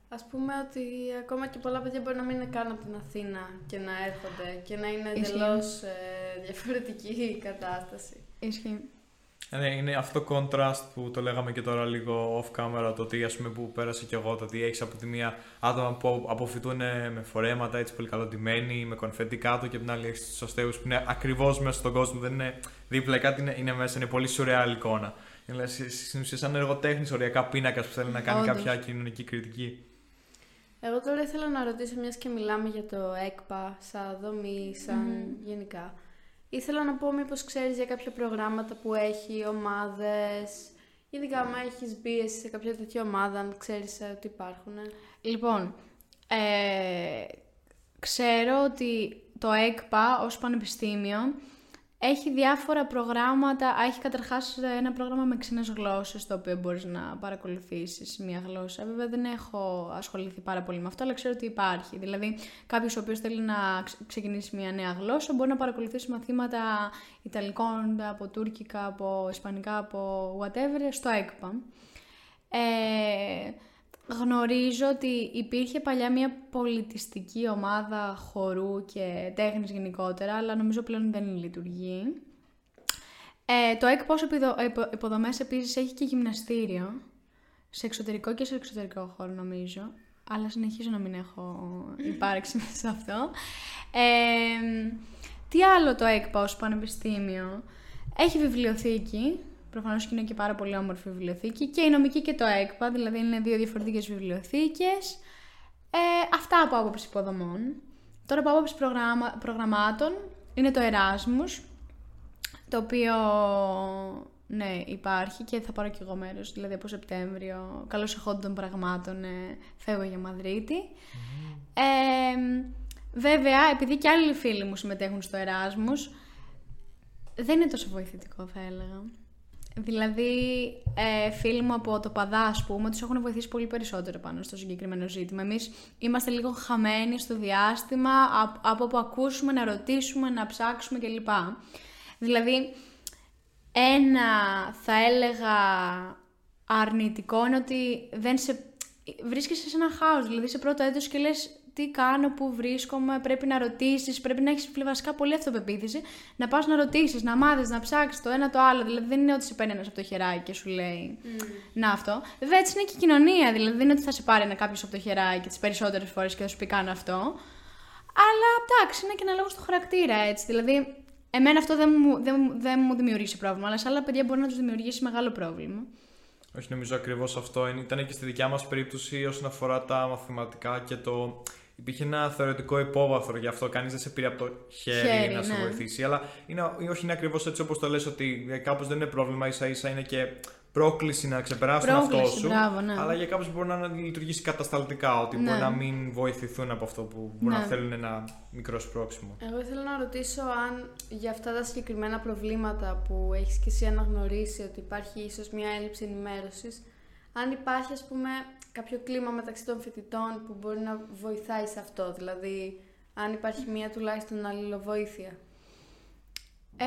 ας πούμε ότι ακόμα και πολλά παιδιά μπορεί να μην είναι καν από την Αθήνα και να έρχονται και να είναι Ισχύει. εντελώς διαφορετική η κατάσταση. Ισχύει. Ε, Ναι, είναι αυτό το contrast που το λέγαμε και τώρα λίγο off camera, το ότι ας πούμε που πέρασε και εγώ, το ότι έχεις από τη μία άτομα που αποφυτούν με φορέματα έτσι πολύ καλοντημένοι, με κονφέτι κάτω και από την άλλη έχεις τους αστέους που είναι ακριβώς μέσα στον κόσμο, δεν είναι δίπλα, κάτι είναι, είναι μέσα, είναι πολύ σουρεάλ εικόνα. Είναι σ- σ- στην ουσία σαν εργοτέχνης οριακά πίνακας που θέλει να κάνει Όντως. κάποια κοινωνική κριτική. Εγώ τώρα ήθελα να ρωτήσω, μιας και μιλάμε για το ΕΚΠΑ, σαν δομή, σαν γενικά. Ήθελα να πω μήπως ξέρεις για κάποια προγράμματα που έχει, ομάδες, ειδικά άμα έχεις μπει εσύ σε κάποια τέτοια ομάδα, αν ξέρεις ε, ότι υπάρχουν. Λοιπόν, ε, ξέρω ότι το ΕΚΠΑ ως πανεπιστήμιο έχει διάφορα προγράμματα, α, έχει καταρχάς ένα πρόγραμμα με ξένες γλώσσες το οποίο μπορείς να παρακολουθήσεις μία γλώσσα. Βέβαια δεν έχω ασχοληθεί πάρα πολύ με αυτό, αλλά ξέρω ότι υπάρχει. Δηλαδή κάποιος ο οποίος θέλει να ξε- ξεκινήσει μία νέα γλώσσα μπορεί να παρακολουθήσει μαθήματα Ιταλικών, από Τούρκικα, από Ισπανικά, από whatever στο ΕΚΠΑ. Ε, γνωρίζω ότι υπήρχε παλιά μια πολιτιστική ομάδα χορού και τέχνης γενικότερα, αλλά νομίζω πλέον δεν λειτουργεί. Ε, το ΕΚ ως υποδο, υπο- υποδομές επίσης έχει και γυμναστήριο, σε εξωτερικό και σε εξωτερικό χώρο νομίζω, αλλά συνεχίζω να μην έχω υπάρξει μέσα σε αυτό. Ε, τι άλλο το ΕΚΠΑ ως πανεπιστήμιο; Έχει βιβλιοθήκη, προφανώς και είναι και πάρα πολύ όμορφη βιβλιοθήκη, και η νομική και το ΕΚΠΑ, δηλαδή είναι δύο διαφορετικές βιβλιοθήκες. Ε, αυτά από άποψη υποδομών. Τώρα από άποψη προγράμμα, προγραμμάτων είναι το Erasmus, το οποίο ναι, υπάρχει και θα πάρω και εγώ μέρος, δηλαδή από Σεπτέμβριο, καλώς εχόντων των πραγμάτων, ε, φεύγω για Μαδρίτη. Ε, βέβαια, επειδή και άλλοι φίλοι μου συμμετέχουν στο Erasmus, δεν είναι τόσο βοηθητικό θα έλεγα. Δηλαδή, ε, φίλοι μου από το Παδά, ας πούμε, τους έχουν βοηθήσει πολύ περισσότερο πάνω στο συγκεκριμένο ζήτημα. Εμείς είμαστε λίγο χαμένοι στο διάστημα από, από που ακούσουμε, να ρωτήσουμε, να ψάξουμε κλπ. Δηλαδή, ένα θα έλεγα αρνητικό είναι ότι δεν σε... βρίσκεσαι σε ένα χάος. Δηλαδή, σε πρώτο έτος και λες τι κάνω, πού βρίσκομαι, πρέπει να ρωτήσεις, πρέπει να έχεις βασικά πολύ αυτοπεποίθηση, να πας να ρωτήσεις, να μάθεις, να ψάξεις το ένα το άλλο. Δηλαδή, δεν είναι ότι σε παίρνει ένας από το χεράκι και σου λέει να αυτό. Βέβαια, έτσι είναι και η κοινωνία. Δηλαδή, δεν είναι ότι θα σε πάρει ένα κάποιος από το χεράκι τις περισσότερες φορές και θα σου πει κάνω αυτό. Αλλά εντάξει, είναι και ένα λόγο στο χαρακτήρα έτσι. Δηλαδή, εμένα αυτό δεν μου, δεν, μου- δεν μου δημιουργήσει πρόβλημα, αλλά σε άλλα παιδιά μπορεί να τους δημιουργήσει μεγάλο πρόβλημα. Όχι, νομίζω ακριβώς αυτό. Είναι- Ήταν και στη δικιά μας περίπτωση όσον αφορά τα μαθηματικά και το. Υπήρχε ένα θεωρητικό υπόβαθρο γι' αυτό. Κανείς δεν σε πήρε από το χέρι, Χέρι, να σε ναι. βοηθήσει. Αλλά είναι, όχι είναι ακριβώς έτσι όπως το λες ότι κάπως δεν είναι πρόβλημα. ίσα ίσα είναι και πρόκληση να ξεπεράσουν αυτό Πρόκληση, σου. μπράβο, ναι. Αλλά για κάποιους μπορεί να λειτουργήσει κατασταλτικά. Ότι μπορεί Ναι. να μην βοηθηθούν από αυτό που μπορεί Ναι. να θέλουν ένα μικρό σπρώξιμο. Εγώ ήθελα να ρωτήσω αν για αυτά τα συγκεκριμένα προβλήματα που έχεις και εσύ αναγνωρίσει ότι υπάρχει ίσως μια έλλειψη ενημέρωσης, αν υπάρχει ας πούμε κάποιο κλίμα μεταξύ των φοιτητών που μπορεί να βοηθάει σε αυτό, δηλαδή αν υπάρχει μια τουλάχιστον αλληλοβοήθεια. Ε,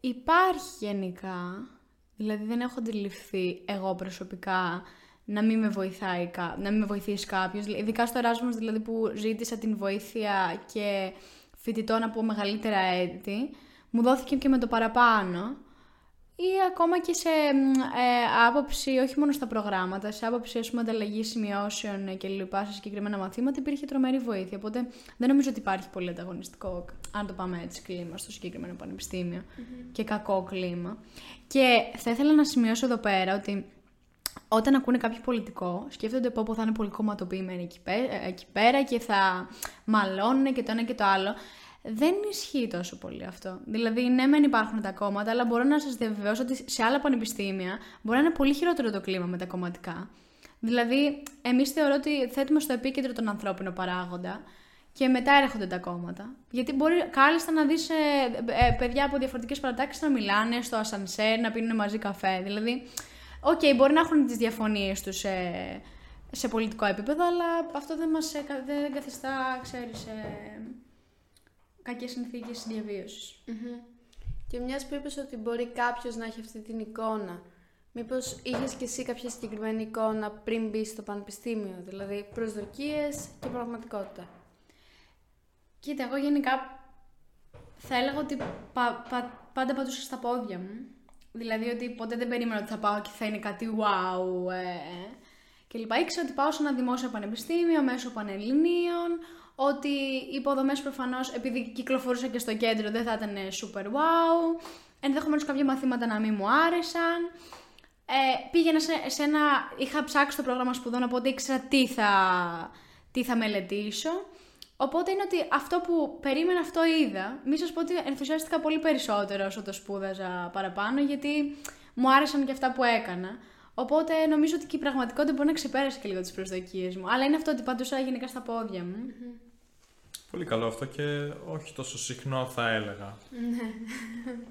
υπάρχει γενικά. Δηλαδή δεν έχω αντιληφθεί εγώ προσωπικά να μην με, βοηθάει, κα- να μην με βοηθήσει κάποιος. Ειδικά στο Erasmus δηλαδή που ζήτησα την βοήθεια και φοιτητών από μεγαλύτερα έτη, μου δόθηκε και με το παραπάνω. Ή ακόμα και σε ε, άποψη, όχι μόνο στα προγράμματα, σε άποψη ας πούμε, ανταλλαγή σημειώσεων και λοιπά σε συγκεκριμένα μαθήματα υπήρχε τρομερή βοήθεια. Οπότε δεν νομίζω ότι υπάρχει πολύ ανταγωνιστικό, αν το πάμε έτσι, κλίμα στο συγκεκριμένο και κακό κλίμα. Και θα ήθελα να σημειώσω εδώ πέρα ότι όταν ακούνε κάποιο πολιτικό, σκέφτονται πω θα είναι πολύ κομματοποιημένοι εκεί, εκεί πέρα και θα μαλώνουν και το ένα και το άλλο δεν ισχύει τόσο πολύ αυτό. Δηλαδή, ναι, μεν υπάρχουν τα κόμματα, αλλά μπορώ να σας διαβεβαιώσω ότι σε άλλα πανεπιστήμια μπορεί να είναι πολύ χειρότερο το κλίμα με τα κομματικά. Δηλαδή, εμείς θεωρώ ότι θέτουμε στο επίκεντρο τον ανθρώπινο παράγοντα και μετά έρχονται τα κόμματα. Γιατί μπορεί κάλλιστα να δεις ε, ε, παιδιά από διαφορετικές παρατάξεις να μιλάνε στο ασανσέρ, να πίνουν μαζί καφέ. Δηλαδή, ok, okay, μπορεί να έχουν τις διαφωνίες τους σε, σε πολιτικό επίπεδο, αλλά αυτό δεν μας ε, δεν καθιστά, ξέρεις. Ε, κακές συνθήκες διαβίωσης. Και μιας που είπες ότι μπορεί κάποιος να έχει αυτή την εικόνα, μήπως είχες και εσύ κάποια συγκεκριμένη εικόνα πριν μπει στο πανεπιστήμιο, δηλαδή προσδοκίες και πραγματικότητα; Κοίτα, εγώ γενικά θα έλεγα ότι πα, πα, πάντα πατούσα στα πόδια μου. Δηλαδή ότι ποτέ δεν περίμενα ότι θα πάω και θα είναι κάτι wow ε, ε. και λοιπά. Ήξερα ότι πάω σε ένα δημόσιο πανεπιστήμιο μέσω πανελληνίων, ότι οι υποδομές προφανώς, επειδή κυκλοφορούσα και στο κέντρο, δεν θα ήταν super wow, ενδεχομένως κάποια μαθήματα να μην μου άρεσαν. Ε, πήγαινα σε, σε ένα, είχα ψάξει το πρόγραμμα σπουδών, οπότε ήξερα τι θα, τι θα μελετήσω. Οπότε είναι ότι αυτό που περίμενα αυτό είδα. Μη σας πω ότι ενθουσιάστηκα πολύ περισσότερο όσο το σπούδαζα παραπάνω, γιατί μου άρεσαν και αυτά που έκανα. Οπότε νομίζω ότι και η πραγματικότητα μπορεί να ξεπέρασε και λίγο τις προσδοκίες μου. Αλλά είναι αυτό ότι παντούσα γενικά στα πόδια μου. Πολύ καλό αυτό και όχι τόσο συχνό θα έλεγα. Ναι.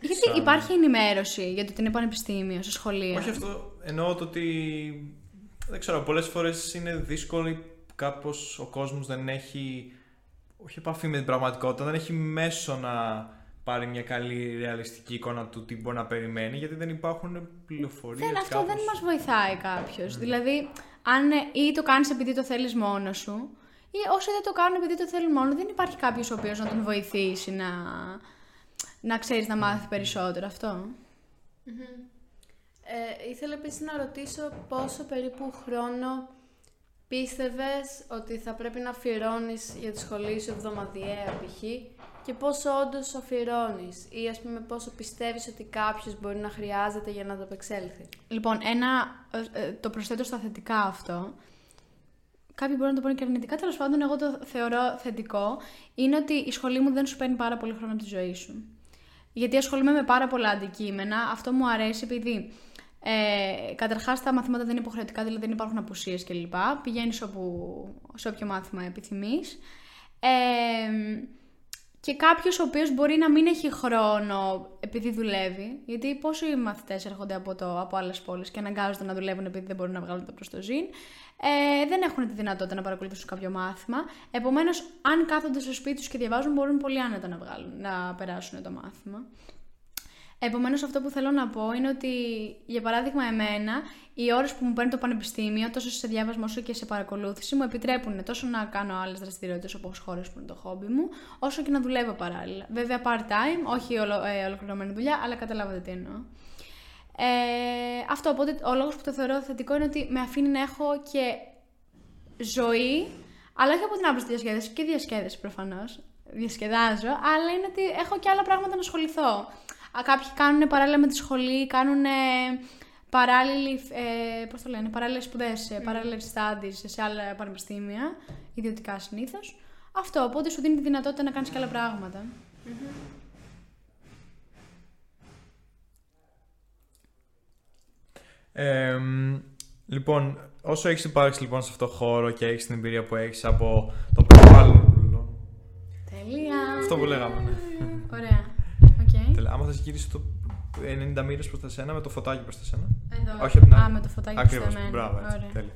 Γιατί υπάρχει ενημέρωση για το ότι είναι πανεπιστήμιο, σε σχολεία. Όχι αυτό. Εννοώ το ότι. Δεν ξέρω, πολλές φορές είναι δύσκολο κάπως ο κόσμος δεν έχει. Όχι επαφή με την πραγματικότητα, δεν έχει μέσο να πάρει μια καλή ρεαλιστική εικόνα του τι μπορεί να περιμένει, γιατί δεν υπάρχουν πληροφορίες. Δεν, αυτό δεν μας βοηθάει κάποιος. Δηλαδή, αν ή το κάνεις επειδή το θέλεις μόνος σου, ή όσοι δεν το κάνουν επειδή το θέλουν μόνο, δεν υπάρχει κάποιος ο οποίος να τον βοηθήσει να, να ξέρεις να μάθει περισσότερο αυτό. Ε, ήθελα επίσης να ρωτήσω πόσο περίπου χρόνο πίστευες ότι θα πρέπει να αφιερώνεις για τη σχολή σου εβδομαδιαία π.χ. και πόσο όντως αφιερώνεις ή ας πούμε πόσο πιστεύεις ότι κάποιος μπορεί να χρειάζεται για να το απεξέλθει. Λοιπόν, ένα, ε, το προσθέτω στα θετικά αυτό. Κάποιοι μπορούν να το πούνε και αρνητικά, τέλος πάντων εγώ το θεωρώ θετικό, είναι ότι η σχολή μου δεν σου παίρνει πάρα πολύ χρόνο από τη ζωή σου. Γιατί ασχολούμαι με πάρα πολλά αντικείμενα, αυτό μου αρέσει επειδή ε, Καταρχάς, τα μαθήματα δεν είναι υποχρεωτικά, δηλαδή δεν υπάρχουν απουσίες κλπ. Πηγαίνεις σε όποιο μάθημα επιθυμείς. Ε, και κάποιος ο οποίος μπορεί να μην έχει χρόνο επειδή δουλεύει, γιατί πόσοι μαθητές έρχονται από, το, από άλλες πόλεις και αναγκάζονται να δουλεύουν επειδή δεν μπορούν να βγάλουν το προ το ζήν, ε, δεν έχουν τη δυνατότητα να παρακολουθήσουν κάποιο μάθημα. Επομένως, αν κάθονται στο σπίτι τους και διαβάζουν, μπορούν πολύ άνετα να, βγάλουν, να περάσουν το μάθημα. Επομένως, αυτό που θέλω να πω είναι ότι, για παράδειγμα, εμένα, οι ώρες που μου παίρνει το πανεπιστήμιο, τόσο σε διάβασμα όσο και σε παρακολούθηση, μου επιτρέπουν τόσο να κάνω άλλες δραστηριότητες όπως χώρες που είναι το χόμπι μου, όσο και να δουλεύω παράλληλα. Βέβαια, part-time, όχι ολο, ε, ολοκληρωμένη δουλειά, αλλά καταλάβατε τι εννοώ. Ε, αυτό, οπότε ο λόγος που το θεωρώ θετικό είναι ότι με αφήνει να έχω και ζωή, αλλά όχι από την άποψη διασκέδασης και διασκέδαση προφανώς. Διασκεδάζω, αλλά είναι ότι έχω και άλλα πράγματα να ασχοληθώ. Κάποιοι κάνουν παράλληλα με τη σχολή, κάνουν παράλληλοι, ε, πώς το λένε, παράλληλες σπουδές, mm. παράλληλες studies σε άλλα πανεπιστήμια, ιδιωτικά συνήθως. Αυτό, οπότε σου δίνει τη δυνατότητα να κάνεις και άλλα πράγματα. λοιπόν, όσο έχεις υπάρξει λοιπόν σε αυτό το χώρο και έχεις την εμπειρία που έχεις από το περιβάλλον... Τέλεια! Αυτό που λέγαμε, ναι. Ωραία. Okay. Άμα θα γυρίσει το 90 μοίρες προς τα σένα με το φωτάκι προς τα σένα. Εδώ. Όχι από Α, με το φωτάκι προς τα σένα. Μπράβο, έτσι. Τέλεια.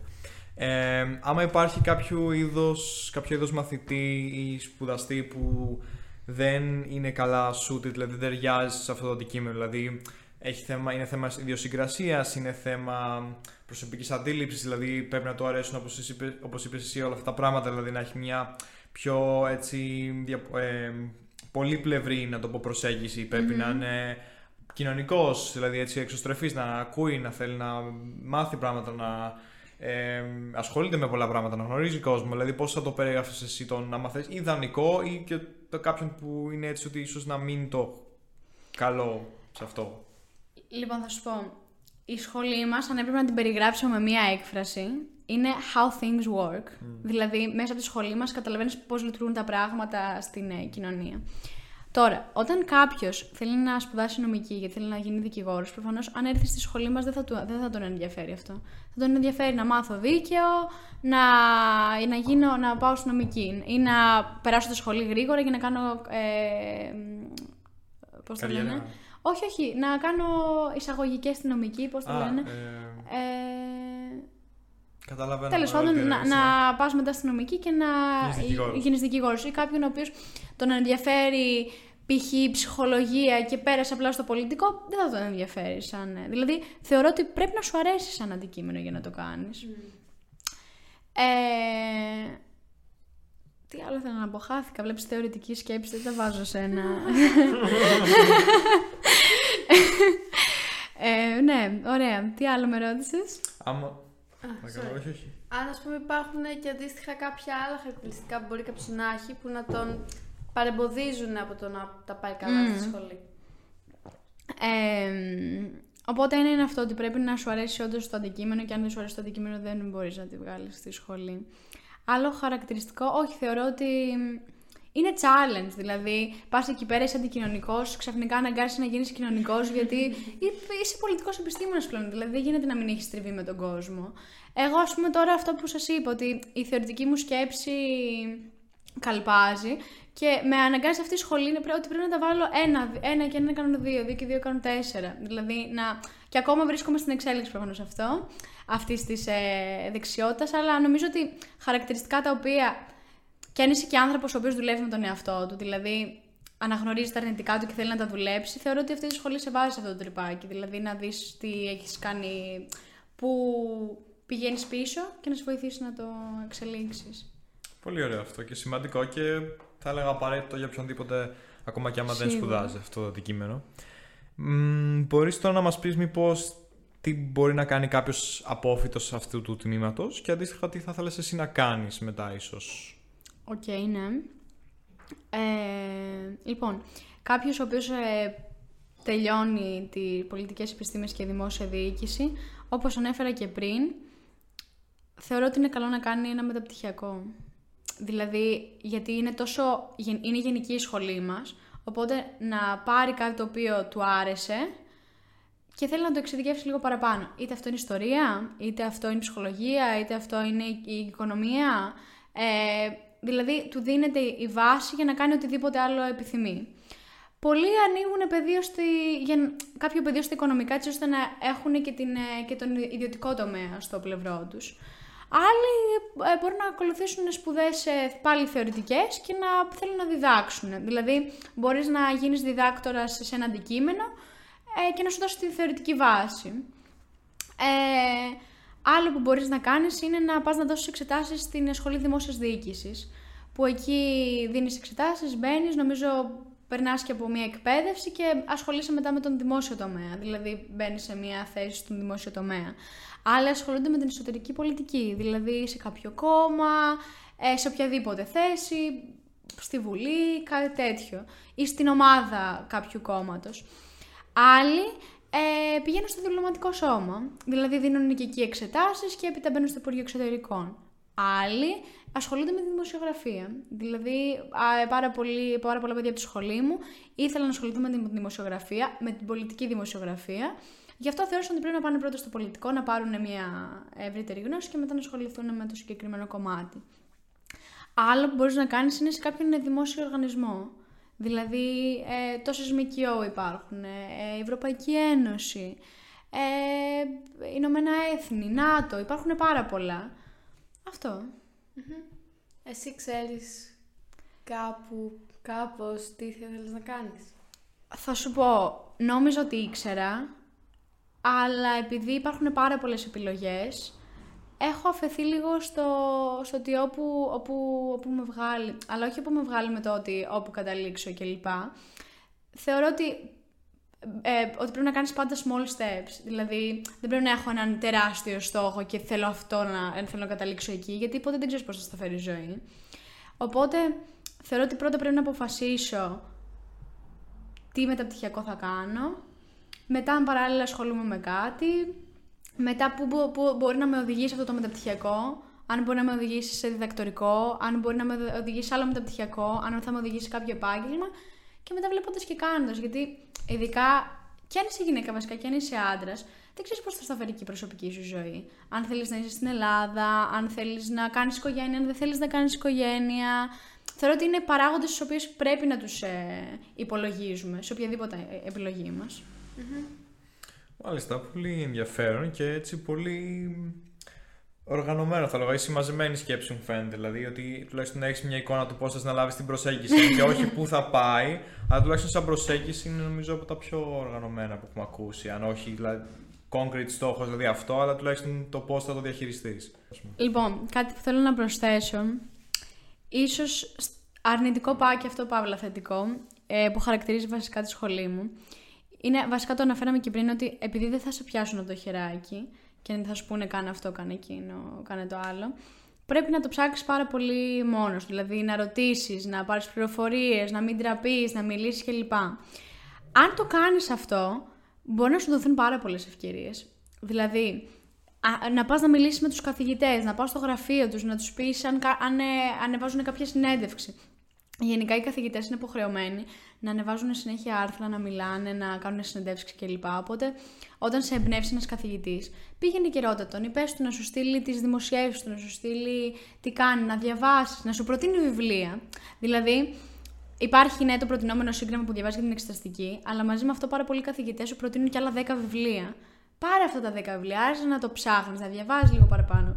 Ε, άμα υπάρχει κάποιο είδος, κάποιο είδος μαθητή ή σπουδαστή που δεν είναι καλά suited, δηλαδή δεν ταιριάζει σε αυτό το αντικείμενο, δηλαδή έχει θέμα, είναι θέμα ιδιοσυγκρασίας, είναι θέμα προσωπικής αντίληψης, δηλαδή πρέπει να του αρέσουν όπως όπως είπες εσύ όλα αυτά τα πράγματα, δηλαδή να έχει μια πιο έτσι, ε, πολύπλευρη, να το πω, προσέγγιση. να είναι κοινωνικός, δηλαδή έτσι εξωστρεφής, να ακούει, να θέλει να μάθει πράγματα, να ε, ασχολείται με πολλά πράγματα, να γνωρίζει κόσμο. Δηλαδή, πώς θα το περιγράφεις εσύ τον να μαθαίνεις ιδανικό ή και το κάποιον που είναι έτσι ότι ίσως να μην το καλό σε αυτό. Λοιπόν, θα σου πω. Η σχολή μας, αν έπρεπε να την περιγράψω με μία έκφραση, είναι how things work. Δηλαδή, μέσα από τη σχολή μας καταλαβαίνεις πώς λειτουργούν τα πράγματα στην ε, κοινωνία. Τώρα, όταν κάποιος θέλει να σπουδάσει νομική γιατί θέλει να γίνει δικηγόρος, προφανώς αν έρθει στη σχολή μας δεν, θα του- δεν θα τον ενδιαφέρει αυτό. Θα τον ενδιαφέρει να μάθω δίκαιο, να, να, γίνω, να πάω στη νομική ή να περάσω τη σχολή γρήγορα για να κάνω. Ε, Πώς το Καριέρα. λένε. Όχι, όχι. Να κάνω εισαγωγικές στη νομική, πώς το Α, λένε. ε, Ε, καταλαβαίνω. Τέλος με πάντων, όλη τη να, διαδικασία. να πας μετά στην νομική και να Γίνεις δικηγόρος. γίνεις δικηγόρος. Ή κάποιον ο οποίος τον ενδιαφέρει π.χ. ψυχολογία και πέρασε απλά στο πολιτικό, δεν θα τον ενδιαφέρει. Σαν... ε, Δηλαδή, θεωρώ ότι πρέπει να σου αρέσει σαν αντικείμενο για να το κάνεις. Ε, τι άλλο θέλω να πω, χάθηκα. Βλέπεις θεωρητική σκέψη, δεν τα βάζω σε ένα... ε, ναι, ωραία. Τι άλλο με ρώτησες; Άμα. Α, Να κάνω, sorry. όχι, όχι. Αν ας πούμε υπάρχουν και αντίστοιχα κάποια άλλα χαρακτηριστικά που μπορεί κάποιος να έχει που να τον παρεμποδίζουν από το να τα πάει καλά στη σχολή. Ε, οπότε ένα είναι αυτό ότι πρέπει να σου αρέσει όντως το αντικείμενο και αν δεν σου αρέσει το αντικείμενο δεν μπορείς να τη βγάλεις στη σχολή. Άλλο χαρακτηριστικό, όχι, θεωρώ ότι είναι challenge. Δηλαδή, πας εκεί πέρα, είσαι αντικοινωνικός, ξαφνικά αναγκάζει να γίνεις κοινωνικός, γιατί είσαι πολιτικός επιστήμονας πλέον. Δηλαδή, δεν γίνεται να μην έχεις τριβή με τον κόσμο. Εγώ, ας πούμε, τώρα αυτό που σας είπα, ότι η θεωρητική μου σκέψη καλπάζει και με αναγκάζει αυτή η σχολή είναι πρέ- ότι πρέπει να τα βάλω ένα, ένα και ένα κάνω δύο, δύο και δύο κάνω τέσσερα. Δηλαδή, να... και ακόμα βρίσκομαι στην εξέλιξη προφανώς αυτό, αυτής της ε, δεξιότητας, αλλά νομίζω ότι χαρακτηριστικά τα οποία. Και αν είσαι και άνθρωπος ο οποίος δουλεύει με τον εαυτό του, δηλαδή αναγνωρίζεις τα αρνητικά του και θέλει να τα δουλέψει, θεωρώ ότι αυτή η σχολή σε βάζει σε αυτό το τρυπάκι. Δηλαδή να δεις τι έχεις κάνει, που πηγαίνεις πίσω και να σε βοηθήσει να το εξελίξεις. Πολύ ωραίο αυτό και σημαντικό και θα έλεγα απαραίτητο για οποιονδήποτε ακόμα και άμα δεν Σίγουρα. σπουδάζει αυτό το αντικείμενο. Μ, μπορείς τώρα να μας πεις μήπως τι μπορεί να κάνει κάποιος απόφοιτος αυτού του τμήματος και αντίστοιχα τι θα ήθελες εσύ να κάνεις μετά ίσως. Οκ, ναι. Ε, λοιπόν, κάποιος ο οποίος ε, τελειώνει τις πολιτικές επιστήμες και δημόσια διοίκηση, όπως ανέφερα και πριν, θεωρώ ότι είναι καλό να κάνει ένα μεταπτυχιακό. Δηλαδή, γιατί είναι τόσο, γεν- είναι γενική η σχολή μας, οπότε να πάρει κάτι το οποίο του άρεσε και θέλει να το εξειδικεύσει λίγο παραπάνω. Είτε αυτό είναι ιστορία, είτε αυτό είναι ψυχολογία, είτε αυτό είναι η οικονομία. Ε, δηλαδή, του δίνεται η βάση για να κάνει οτιδήποτε άλλο επιθυμεί. Πολλοί ανοίγουν πεδίο στη, για, κάποιο πεδίο στα οικονομικά, έτσι ώστε να έχουν και, την, ε, και τον ιδιωτικό τομέα στο πλευρό τους. Άλλοι ε, μπορούν να ακολουθήσουν σπουδές ε, πάλι θεωρητικές και να θέλουν να διδάξουν. Δηλαδή, μπορείς να γίνεις διδάκτορας σε ένα αντικείμενο ε, και να σου δώσει τη θεωρητική βάση. Ε, άλλο που μπορείς να κάνεις είναι να πας να δώσεις εξετάσεις στην Σχολή Δημόσιας Διοίκησης, που εκεί δίνεις εξετάσεις, μπαίνεις, νομίζω περνάς και από μια εκπαίδευση και ασχολείσαι μετά με τον δημόσιο τομέα, δηλαδή μπαίνεις σε μια θέση στον δημόσιο τομέα. Άλλοι ασχολούνται με την εσωτερική πολιτική, δηλαδή σε κάποιο κόμμα, ε, σε οποιαδήποτε θέση, στη Βουλή, κάτι τέτοιο, ή στην ομάδα κάποιου κόμματος. Άλλοι ε, πηγαίνουν στο διπλωματικό σώμα, δηλαδή δίνουν και εκεί εξετάσεις και έπειτα μπαίνουν στο Υπουργείο Εξωτερικών. Άλλοι ασχολούνται με τη δημοσιογραφία. Δηλαδή, α, πάρα, πολύ, πάρα πολλά παιδιά από τη σχολή μου ήθελαν να ασχοληθούν με τη δημοσιογραφία, με την πολιτική δημοσιογραφία. Γι' αυτό θεώρησαν ότι πρέπει να πάνε πρώτα στο πολιτικό, να πάρουν μια ευρύτερη γνώση και μετά να ασχοληθούν με το συγκεκριμένο κομμάτι. Άλλο που μπορείς να κάνεις είναι σε κάποιον δημόσιο οργανισμό. Δηλαδή, ε, τόσες ΜΚΟ υπάρχουν, ε, Ευρωπαϊκή Ένωση, ε, Ηνωμένα Έθνη, ΝΑΤΟ, υπάρχουν πάρα πολλά. Αυτό. Εσύ ξέρεις κάπου, κάπως τι θα ήθελες να κάνεις; Θα σου πω, νόμιζα ότι ήξερα, αλλά επειδή υπάρχουν πάρα πολλές επιλογές, έχω αφαιθεί λίγο στο, στο ότι όπου, όπου, όπου με βγάλει, αλλά όχι όπου με βγάλει με το ότι όπου καταλήξω κλπ. Θεωρώ ότι ε, ότι πρέπει να κάνεις πάντα small steps. Δηλαδή, δεν πρέπει να έχω έναν τεράστιο στόχο και θέλω αυτό να, θέλω να καταλήξω εκεί, γιατί ποτέ δεν ξέρεις πώς θα στα φέρει η ζωή. Οπότε, θεωρώ ότι πρώτα πρέπει να αποφασίσω τι μεταπτυχιακό θα κάνω, μετά αν παράλληλα ασχολούμαι με κάτι, μετά που, μπο- που μπορεί να με οδηγήσει αυτό το μεταπτυχιακό, αν μπορεί να με οδηγήσει σε διδακτορικό, αν μπορεί να με οδηγήσει σε άλλο μεταπτυχιακό, αν θα με οδηγήσει σε κάποιο επάγγελμα και μετά βλέποντας και κάνοντας. Γιατί ειδικά και αν είσαι γυναίκα βασικά και αν είσαι άντρας, δεν ξέρεις πώς θα στα φέρει και η προσωπική σου ζωή. Αν θέλεις να είσαι στην Ελλάδα, αν θέλεις να κάνεις οικογένεια, αν δεν θέλεις να κάνεις οικογένεια. Θεωρώ ότι είναι παράγοντες στους οποίους πρέπει να τους ε, υπολογίζουμε σε οποιαδήποτε ε, επιλογή μας. Μάλιστα, πολύ ενδιαφέρον και έτσι πολύ οργανωμένο θα λέγω. Η συμμαζεμένη σκέψη μου φαίνεται. Δηλαδή ότι τουλάχιστον έχεις μια εικόνα του πώς θες να λάβεις την προσέγγιση και όχι πού θα πάει. Αλλά τουλάχιστον σαν προσέγγιση είναι νομίζω από τα πιο οργανωμένα που έχουμε ακούσει. Αν όχι δηλαδή, concrete στόχος, δηλαδή αυτό, αλλά τουλάχιστον το πώς θα το διαχειριστείς. Λοιπόν, κάτι που θέλω να προσθέσω, ίσως αρνητικό πάει και αυτό παύλα θετικό, ε, που χαρακτηρίζει βασικά τη σχολή μου, είναι, βασικά το αναφέραμε και πριν, ότι επειδή δεν θα σε πιάσουν από το χεράκι και δεν θα σου πούνε κάνε αυτό, κάνε εκείνο, κάνε το άλλο, πρέπει να το ψάξεις πάρα πολύ μόνος, δηλαδή να ρωτήσεις, να πάρεις πληροφορίες, να μην τραπείς, να μιλήσεις κλπ. Αν το κάνεις αυτό, μπορεί να σου δοθούν πάρα πολλές ευκαιρίες. Δηλαδή, α, να πας να μιλήσεις με τους καθηγητές, να πας στο γραφείο τους, να τους πεις αν, κα- αν ε, ανεβάζουν κάποια συνέντευξη. Γενικά οι καθηγητές είναι υποχρεωμένοι να ανεβάζουν συνέχεια άρθρα, να μιλάνε, να κάνουν συνεντεύξεις κλπ. Οπότε, όταν σε εμπνεύσει ένας καθηγητής, πήγαινε και ρώτα τον, ή πες του να σου στείλει τις δημοσιεύσεις του, να σου στείλει τι κάνει, να διαβάσεις, να σου προτείνει βιβλία. Δηλαδή, Υπάρχει ναι το προτινόμενο σύγγραμμα που διαβάζει για την εξεταστική, αλλά μαζί με αυτό πάρα πολλοί καθηγητές σου προτείνουν και άλλα 10 βιβλία. Πάρε αυτά τα 10 βιβλία, άρχισε να το ψάχνεις, να διαβάζεις λίγο παραπάνω.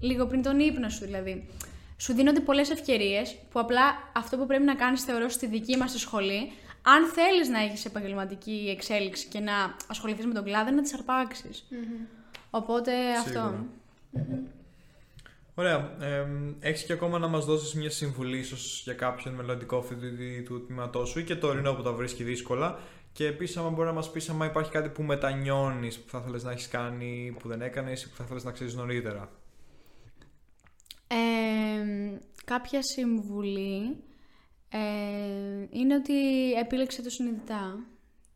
Λίγο πριν τον ύπνο σου δηλαδή. Σου δίνονται πολλές ευκαιρίες που απλά αυτό που πρέπει να κάνεις, θεωρώ, στη δική μας σχολή, αν θέλεις να έχεις επαγγελματική εξέλιξη και να ασχοληθείς με τον κλάδο, είναι να τι αρπάξεις. Οπότε αυτό. Ωραία. Ε, Έχεις και ακόμα να μας δώσεις μια συμβουλή, ίσως για κάποιον μελλοντικό φοιτητή του τμήματός σου ή και τωρινό που τα βρίσκει δύσκολα. Και επίσης, άμα μπορεί να μας πεις, άμα υπάρχει κάτι που μετανιώνεις, που θα ήθελε να έχεις κάνει, που δεν έκανες ή που θα ήθελε να ξέρεις νωρίτερα. Ε, κάποια συμβουλή ε, είναι ότι επίλεξε το συνειδητά.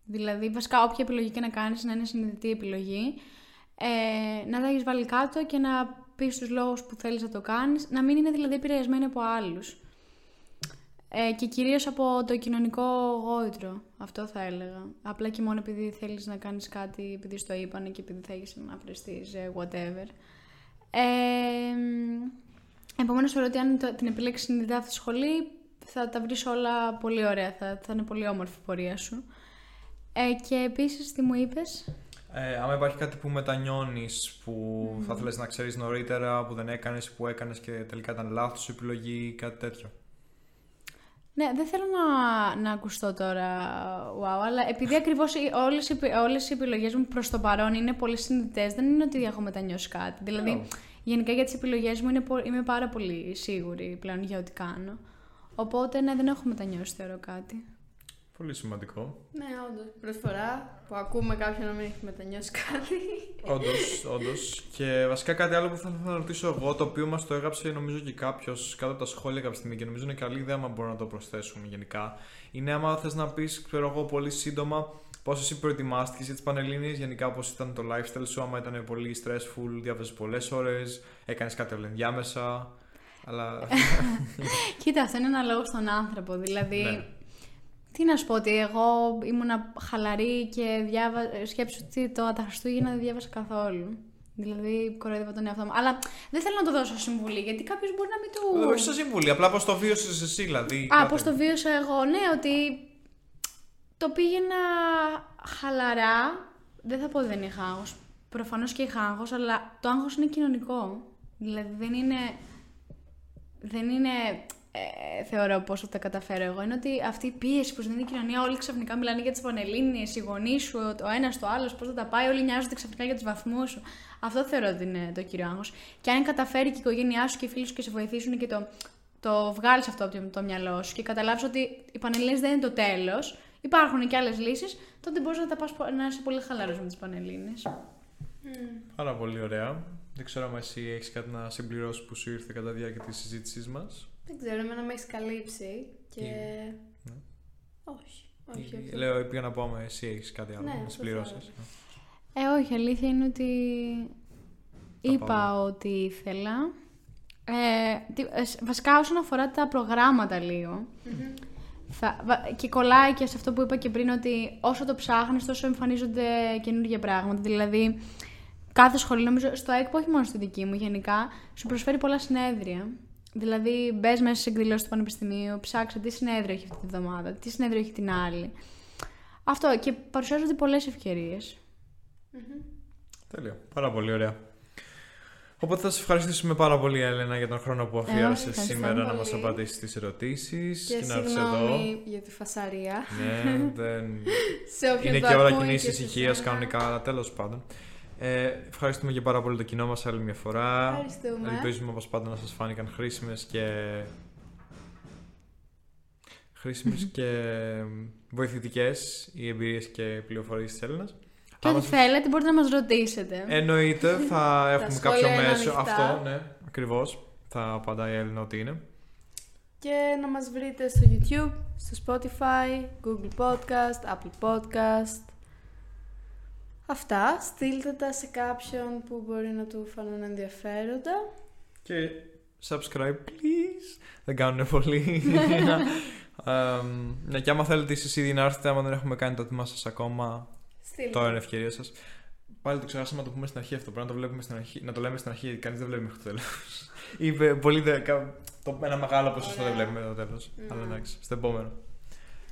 Δηλαδή, βασικά, όποια επιλογή και να κάνεις, να είναι συνειδητή επιλογή. Ε, να τα έχεις βάλει κάτω και να πεις τους λόγους που θέλεις να το κάνεις. Να μην είναι δηλαδή επηρεασμένη από άλλους. Ε, και κυρίως από το κοινωνικό γόητρο. Αυτό θα έλεγα. Απλά και μόνο επειδή θέλεις να κάνεις κάτι, επειδή στο είπανε και επειδή θέλεις να πρεστείς, ε, whatever. Ε, Επομένως, θεωρώ ότι αν το- την επιλέξεις συνειδητά αυτή της σχολή, θα τα βρεις όλα πολύ ωραία. Θα, θα είναι πολύ όμορφη η πορεία σου. Ε, και επίσης, τι μου είπες; Ε, άμα υπάρχει κάτι που μετανιώνεις, που θα ήθελε να ξέρεις νωρίτερα, που δεν έκανες, που έκανες και τελικά ήταν λάθος επιλογή, κάτι τέτοιο. Ναι, δεν θέλω να, να ακουστώ τώρα, wow, αλλά επειδή ακριβώς όλες οι, επι- όλες οι επιλογές μου προς το παρόν είναι πολύ συνειδητές, δεν είναι ότι έχω μετανιώσει κάτι. Δηλαδή, γενικά για τις επιλογές μου είναι, πο- είμαι πάρα πολύ σίγουρη πλέον για ό,τι κάνω. Οπότε, ναι, δεν έχω μετανιώσει, θεωρώ κάτι. Πολύ σημαντικό. Ναι, όντως. Πρώτη φορά που ακούμε κάποιον να μην έχει μετανιώσει κάτι. Όντως, όντως. Και βασικά κάτι άλλο που θα ήθελα να ρωτήσω εγώ, το οποίο μας το έγραψε νομίζω και κάποιος κάτω από τα σχόλια κάποια στιγμή και νομίζω είναι καλή ιδέα, άμα μπορούμε να το προσθέσουμε γενικά. Είναι άμα θες να πεις, ξέρω εγώ, πολύ σύντομα πώς εσύ προετοιμάστηκες για τις Πανελλήνιες, γενικά πώς ήταν το lifestyle σου, άμα ήταν πολύ stressful, διάβαζες πολλές ώρες, έκανες κάτι άλλο ενδιάμεσα. Αλλά. Κοίτα, αυτό είναι ένα λόγο στον άνθρωπο. Δηλαδή, Ναι. τι να σου πω, ότι εγώ ήμουνα χαλαρή και διάβα... σκέψου ότι το τα Χριστούγεννα δεν διάβασα καθόλου. Δηλαδή, κοροϊδεύα τον εαυτό μου. Αλλά δεν θέλω να το δώσω συμβουλή, γιατί κάποιος μπορεί να μην του. Όχι σαν συμβουλή, απλά πώς το βίωσες εσύ, δηλαδή. Α, κάτι. πώς το βίωσα εγώ. Ναι, ότι το πήγαινα χαλαρά. Δεν θα πω ότι δεν είχα άγχος. Προφανώς και είχα άγχος, αλλά το άγχος είναι κοινωνικό. Δηλαδή δεν είναι... Δεν είναι... Ε, θεωρώ πώς θα τα καταφέρω εγώ. Είναι ότι αυτή η πίεση που δίνει η κοινωνία, όλοι ξαφνικά μιλάνε για τις πανελλήνιες, οι γονείς σου, ο ένας το άλλος, πώς θα τα πάει, όλοι νοιάζονται ξαφνικά για τους βαθμούς σου. Αυτό θεωρώ ότι είναι το κύριο άγχος. Και αν καταφέρει και η οικογένειά σου και οι φίλοι σου και σε βοηθήσουν και το, το βγάλεις αυτό από το, το μυαλό σου και καταλάβεις ότι οι Πανελλήνιες δεν είναι το τέλος, υπάρχουν και άλλες λύσεις, τότε μπορείς να, τα πας, να είσαι πολύ χαλαρό με τις Πανελλήνες. Πάρα πολύ ωραία. Δεν ξέρω αν εσύ έχεις κάτι να συμπληρώσεις που σου ήρθε κατά τη διάρκεια της συζήτησής μας. Δεν ξέρω, εμένα με έχεις καλύψει και. Ναι. Όχι. όχι, όχι. Λέω, πήγα να πω, εσύ έχεις κάτι άλλο Ναι, να αυτό συμπληρώσεις. θέλω. Ε, όχι, αλήθεια είναι ότι Τα είπα πάμε. ότι ήθελα. Ε, τι- ε, σ- βασικά όσον αφορά τα προγράμματα λίγο, θα, βα- και κολλάει και σε αυτό που είπα και πριν ότι όσο το ψάχνεις τόσο εμφανίζονται καινούργια πράγματα. Δηλαδή κάθε σχολείο, νομίζω στο ΕΚΠΟ, όχι μόνο στη δική μου γενικά, σου προσφέρει πολλά συνέδρια. Δηλαδή μπες μέσα σε εκδηλώσεις του Πανεπιστημίου, ψάξε τι συνέδριο έχει αυτή τη βδομάδα, τι συνέδριο έχει την άλλη. Αυτό και παρουσιάζονται πολλές ευκαιρίες. Τέλεια. Πάρα πολύ ωραία. Οπότε θα σε ευχαριστήσουμε πάρα πολύ, Έλενα, για τον χρόνο που αφιέρωσες ευχαριστώ σήμερα να πολύ. μας απαντήσεις στις ερωτήσεις Και να έρθεις εδώ. συγγνώμη για τη φασαρία. ναι, δεν... σε όποιον Είναι το και ώρα ακούει κοινή και σε ησυχίας σένα. κανονικά, αλλά τέλος πάντων. Ε, ευχαριστούμε και πάρα πολύ το κοινό μας άλλη μια φορά. Ευχαριστούμε. Ελπίζουμε όπως πάντα να σας φάνηκαν χρήσιμες και χρήσιμες και βοηθητικές οι εμπειρίες και πληροφορίες της Έλληνας. Και Άμα ό,τι σας- θέλετε μπορείτε να μας ρωτήσετε. Εννοείται, θα έχουμε σχόλια κάποιο είναι μέσο. ανοιχτά. Αυτό, ναι, ακριβώς. Θα απαντάει η Έλληνα ότι είναι. Και να μας βρείτε στο YouTube, στο Spotify, Google Podcast, Apple Podcast. Αυτά. Στείλτε τα σε κάποιον που μπορεί να του φανούν ενδιαφέροντα. Και subscribe, please. Δεν κάνουν πολύ. Εμ, ναι, και άμα θέλετε εσείς ήδη να έρθετε, άμα δεν έχουμε κάνει το έτοιμά σας ακόμα, Στείλτε. τώρα είναι ευκαιρία σας. Πάλι το ξεχάσαμε να το πούμε στην αρχή αυτό. Πρέπει να το, βλέπουμε στην αρχή, να το λέμε στην αρχή, γιατί κανείς δεν βλέπει μέχρι το τέλος. Είπε πολύ δε, κα- το, ένα μεγάλο ποσοστό δεν Ωραία. βλέπουμε το τέλος. Ναι. Αλλά εντάξει, στο επόμενο.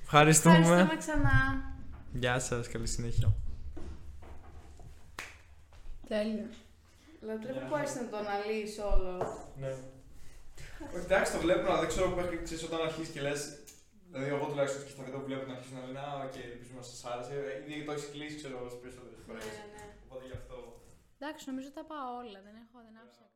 Ευχαριστούμε. Ευχαριστούμε ξανά. Γεια σας, καλή συνέχεια. Τέλειο. Λατρεύω που άρχισε να το αναλύεις όλος. Ναι. Εντάξει, το βλέπω, αλλά δεν ξέρω που μέχρι ξέρεις όταν αρχίσεις και λες. Δηλαδή, εγώ τουλάχιστον και στα βίντεο που βλέπω να αρχίσει να λένε Α, οκ, ελπίζουμε να σας άρεσε. Ήδη το έχεις κλείσει, ξέρω εγώ, τι περισσότερες φορές. Ναι, ναι. Οπότε γι' αυτό. Εντάξει, νομίζω τα πάω όλα. Δεν έχω, δεν άφησα κάτι.